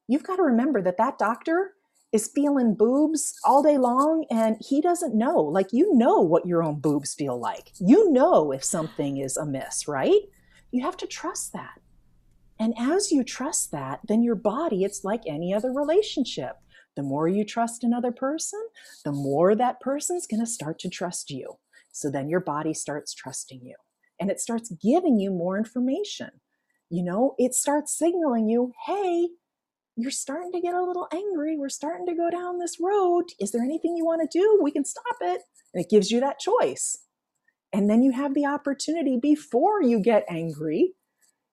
you've got to remember that that doctor is feeling boobs all day long and he doesn't know. Like you know what your own boobs feel like. You know if something is amiss right? You have to trust that. And as you trust that then your body it's like any other relationship. The more you trust another person, the more that person's going to start to trust you. So then your body starts trusting you and it starts giving you more information. You know, it starts signaling you, hey, you're starting to get a little angry. We're starting to go down this road. Is there anything you want to do? We can stop it. And it gives you that choice. And then you have the opportunity before you get angry.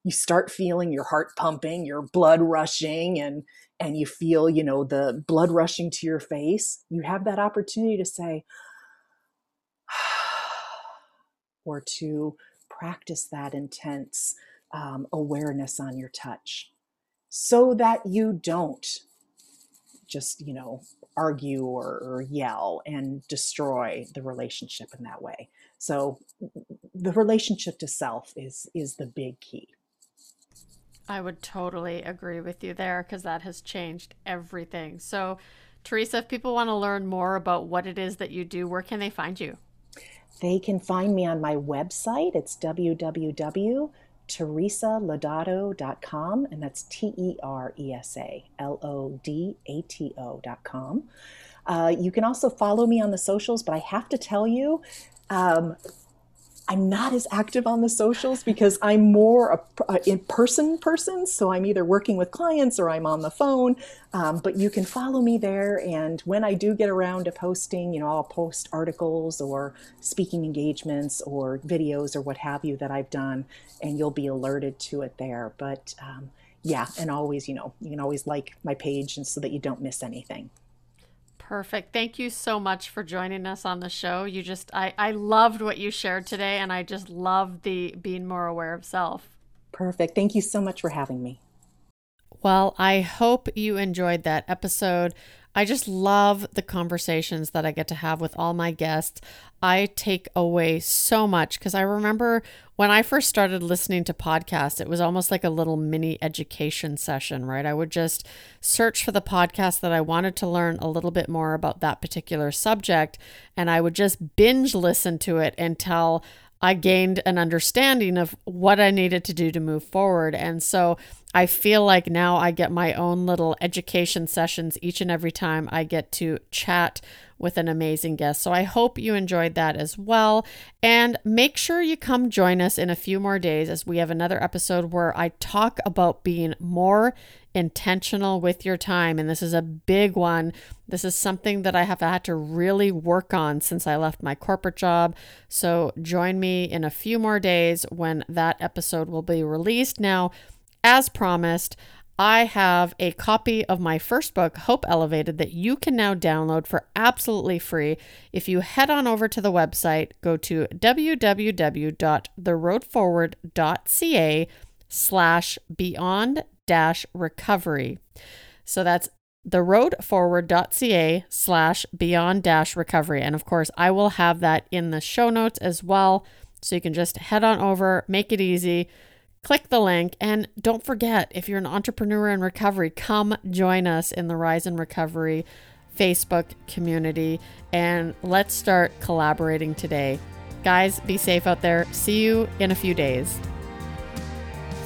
You start feeling your heart pumping, your blood rushing, and and you feel, you know, the blood rushing to your face, you have that opportunity to say, or to practice that intense um, awareness on your touch so that you don't just, you know, argue or, or yell and destroy the relationship in that way. So the relationship to self is is the big key. I would totally agree with you there because that has changed everything. So, Teresa, if people want to learn more about what it is that you do, where can they find you? They can find me on my website. It's www.teresalodato.com, and that's T E R E S A L O D A T O.com. Uh, you can also follow me on the socials, but I have to tell you, um, I'm not as active on the socials because I'm more a, a in-person person. So I'm either working with clients or I'm on the phone. Um, but you can follow me there, and when I do get around to posting, you know, I'll post articles or speaking engagements or videos or what have you that I've done, and you'll be alerted to it there. But um, yeah, and always, you know, you can always like my page, and so that you don't miss anything. Perfect. Thank you so much for joining us on the show. You just I I loved what you shared today and I just love the being more aware of self. Perfect. Thank you so much for having me. Well, I hope you enjoyed that episode. I just love the conversations that I get to have with all my guests. I take away so much because I remember when I first started listening to podcasts, it was almost like a little mini education session, right? I would just search for the podcast that I wanted to learn a little bit more about that particular subject, and I would just binge listen to it until I gained an understanding of what I needed to do to move forward. And so I feel like now I get my own little education sessions each and every time I get to chat with an amazing guest. So I hope you enjoyed that as well. And make sure you come join us in a few more days as we have another episode where I talk about being more intentional with your time. And this is a big one. This is something that I have had to really work on since I left my corporate job. So join me in a few more days when that episode will be released. Now, as promised, I have a copy of my first book, Hope Elevated, that you can now download for absolutely free. If you head on over to the website, go to www.theroadforward.ca slash beyond recovery. So that's theroadforward.ca slash beyond dash recovery. And of course, I will have that in the show notes as well. So you can just head on over, make it easy Click the link and don't forget if you're an entrepreneur in recovery, come join us in the Rise in Recovery Facebook community and let's start collaborating today. Guys, be safe out there. See you in a few days.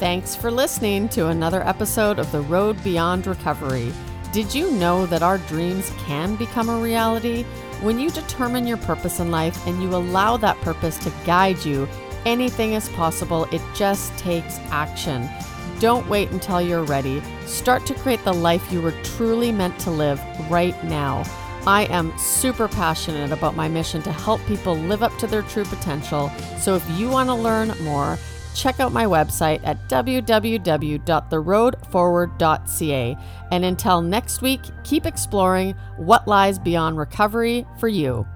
Thanks for listening to another episode of The Road Beyond Recovery. Did you know that our dreams can become a reality? When you determine your purpose in life and you allow that purpose to guide you, Anything is possible, it just takes action. Don't wait until you're ready. Start to create the life you were truly meant to live right now. I am super passionate about my mission to help people live up to their true potential. So if you want to learn more, check out my website at www.theroadforward.ca. And until next week, keep exploring what lies beyond recovery for you.